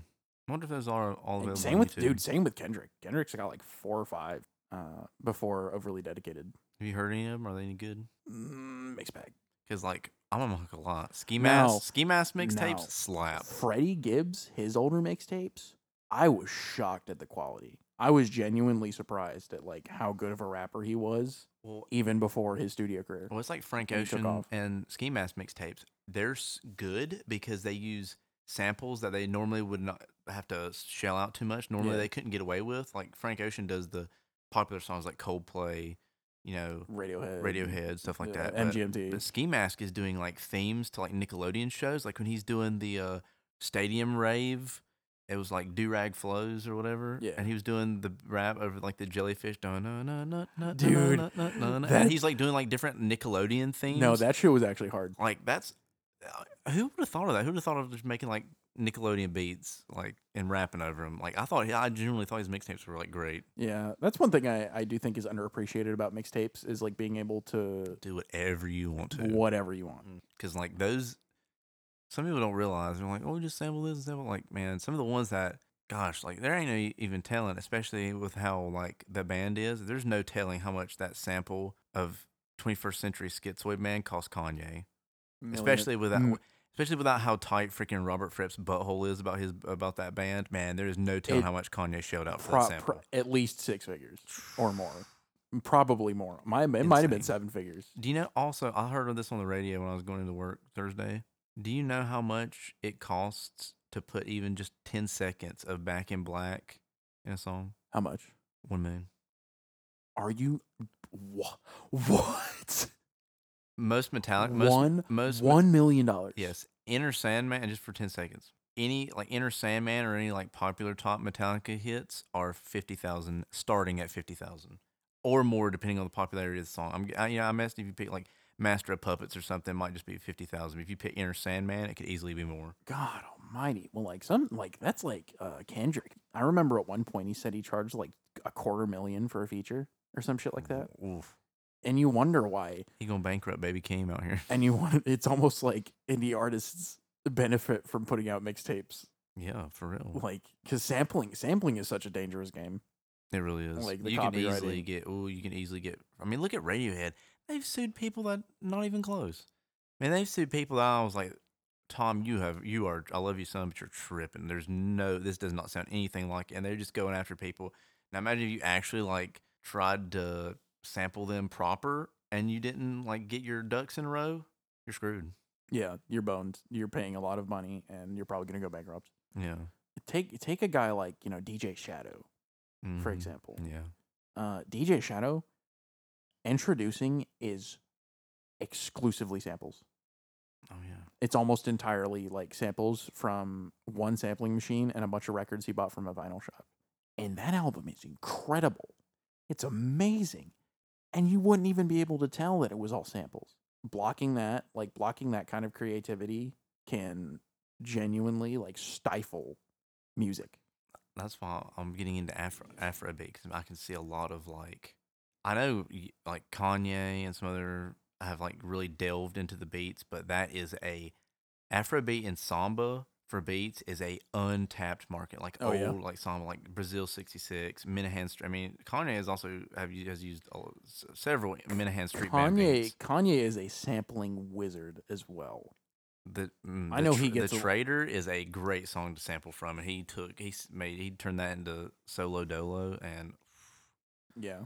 I wonder if those are all available. same with dude, same with Kendrick. Kendrick's got like four or five uh before overly dedicated. Have you heard any of them? Are they any good? Mm, mixed bag. Because like I'm a mock a lot. ski mask, ski mask mixtapes slap. Freddie Gibbs, his older mixtapes, I was shocked at the quality. I was genuinely surprised at like how good of a rapper he was, Well, even before his studio career. well, it's like Frank when he took Ocean and ski mask mixtapes. They're good because they use samples that they normally would not have to shell out too much. Normally Yeah. they couldn't get away with. Like Frank Ocean does the popular songs like Coldplay, you know, Radiohead, Radiohead, stuff like yeah, that. But- MGMT. But Ski Mask is doing like themes to like Nickelodeon shows. Like when he's doing the uh, stadium rave, it was like do rag flows or whatever. Yeah. And he was doing the rap over like the jellyfish. Dun, dun, dun, dun, dun, Dude, that- and he's like doing like different Nickelodeon themes. no, that shit was actually hard. like that's Uh, who would have thought of that? Who would have thought of just making like Nickelodeon beats like and rapping over them? Like I thought, I genuinely thought his mixtapes were like great. Yeah, that's one thing I, I do think is underappreciated about mixtapes is like being able to Do whatever you want to. whatever you want. Mm, because like those some people don't realize they're like oh we just sample this and sample like man some of the ones that gosh like there ain't no even telling especially with how like the band is there's no telling how much that sample of 21st century schizoid man cost kanye Million- especially without Mm. especially without how tight freaking robert fripp's butthole is about his about that band man there is no telling It- how much kanye showed out for pro- that sample pro- at least six figures or more, probably more. My it might have been seven figures. Do you know? Also, I heard of this on the radio when I was going into work Thursday. Do you know how much it costs to put even just ten seconds of Back in Black in a song? How much One million. are you? What? What? Most metallic. Most, one most one million dollars. Yes, Enter Sandman, just for ten seconds. Any like Enter Sandman or any like popular top Metallica hits are fifty thousand, starting at fifty thousand or more, depending on the popularity of the song. I'm, I, you know, I messed if you pick like Master of Puppets or something, it might just be fifty thousand. If you pick Enter Sandman, it could easily be more. God Almighty. Well, like some like that's like uh Kendrick. I remember at one point he said he charged like a quarter million for a feature or some shit like that, Oof. And you wonder why. He gonna bankrupt Baby Came out here. And you want it's almost like indie artists benefit from putting out mixtapes, Yeah, for real. like because sampling sampling is such a dangerous game. It really is. like the you can easily get. Oh, you can easily get. I mean, look at Radiohead. They've sued people that not even close. Man, they've sued people that I was like, Tom, you have you are. I love you, son, but you're tripping. There's no. This does not sound anything like. it. And they're just going after people. Now imagine if you actually like tried to sample them proper and you didn't like get your ducks in a row. You're screwed. Yeah, you're boned. You're paying a lot of money, and you're probably gonna go bankrupt. Yeah. Take take a guy like you know DJ Shadow for Mhm. example. Yeah. uh, DJ Shadow Endtroducing is exclusively samples. Oh yeah. It's almost entirely like samples from one sampling machine and a bunch of records he bought from a vinyl shop. And that album is incredible. It's amazing. And you wouldn't even be able to tell that it was all samples. Blocking that, like blocking that kind of creativity can genuinely like stifle music. that's why I'm getting into Afro Afrobeat because I can see a lot of like, I know like Kanye and some other have like really delved into the beats, but that is a Afrobeat and samba for beats is a untapped market, like Oh, old yeah? like samba, like Brazil '66, Menahan. Street. I mean, Kanye has also have has used several Menahan Street Kanye. Kanye is a sampling wizard as well. The, mm, I the know tr- he gets the a- Trader is a great song to sample from, and he took he made he turned that into solo dolo, and Yeah.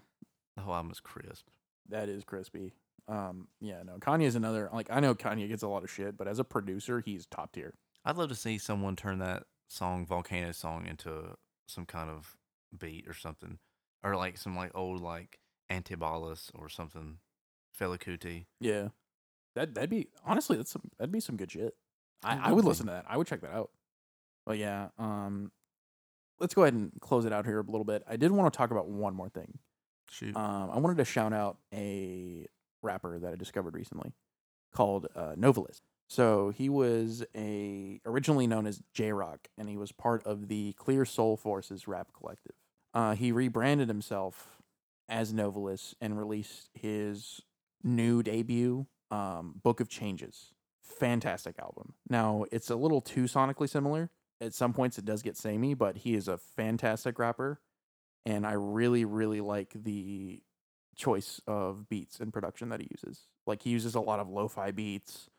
the whole album is crisp. That is crispy. Um, yeah, no, Kanye is another. Like, I know Kanye gets a lot of shit, but as a producer, he's top tier. I'd love to see someone turn that song Volcano song into some kind of beat or something, or like some like old like Antibalas or something, Fela Kuti. Yeah, that that'd be honestly that's some that'd be some good shit. I, I would would listen to that. I would check that out. But yeah, um, let's go ahead and close it out here a little bit. I did want to talk about one more thing. Shoot, Um, I wanted to shout out a rapper that I discovered recently called uh, Noveliss. So he was a originally known as J Rock, and he was part of the Clear Soul Forces rap collective. Uh, he rebranded himself as Noveliss and released his new debut, um, Book of Changes. Fantastic album. Now it's a little too sonically similar. At some points, it does get samey, but he is a fantastic rapper and I really, really like the choice of beats and production that he uses. Like he uses a lot of lo-fi beats,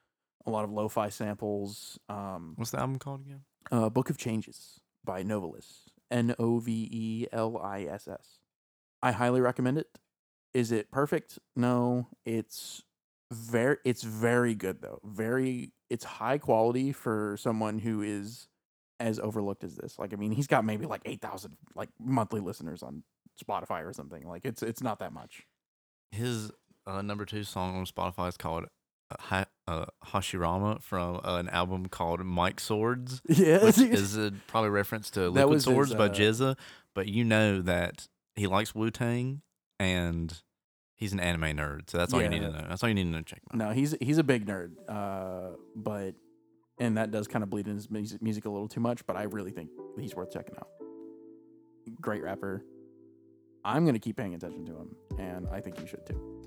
a lot of lo-fi samples. Um, What's the album called again? uh, Book of Changes by Noveliss. N O V E L I S S. I highly recommend it. Is it perfect? No, it's very it's very good though. Very it's high quality for someone who is as overlooked as this. Like I mean, he's got maybe like 8,000 like monthly listeners on Spotify or something. Like it's it's not that much. His uh, number two song on Spotify is called uh, ha- uh, Hashirama from uh, an album called Mike Swords, Yeah. which is a, probably a reference to Liquid his, Swords by uh, GZA. But you know that he likes Wu Tang and he's an anime nerd. So that's all you need to know. That's all you need to know. Check him out. No, he's he's a big nerd. Uh, but and that does kind of bleed in his music, music a little too much. But I really think he's worth checking out. Great rapper. I'm gonna keep paying attention to him, and I think you should too.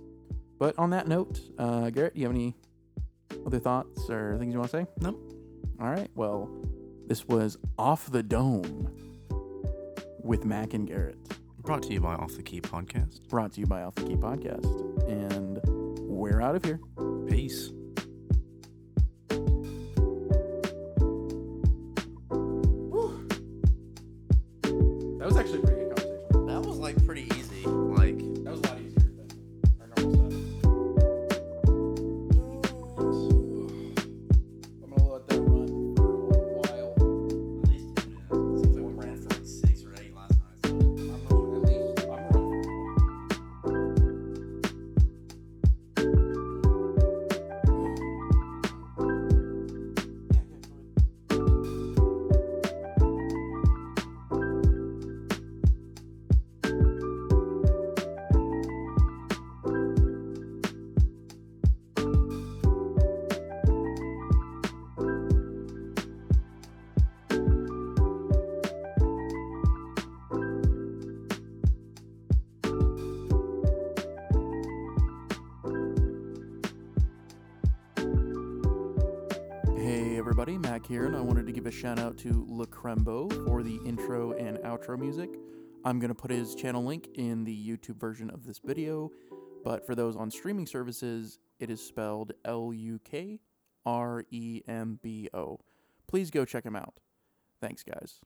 But on that note, uh, Garrett, do you have any other thoughts or things you want to say? Nope. All right. Well, this was off the dome with Mac and Garrett, Brought to you by Off the Key Podcast. brought to you by Off the Key Podcast, and we're out of here. Peace. Here, and I wanted to give a shout out to Lukrembo for the intro and outro music. I'm going to put his channel link in the YouTube version of this video, but for those on streaming services, it is spelled L U K R E M B O. Please go check him out. Thanks, guys.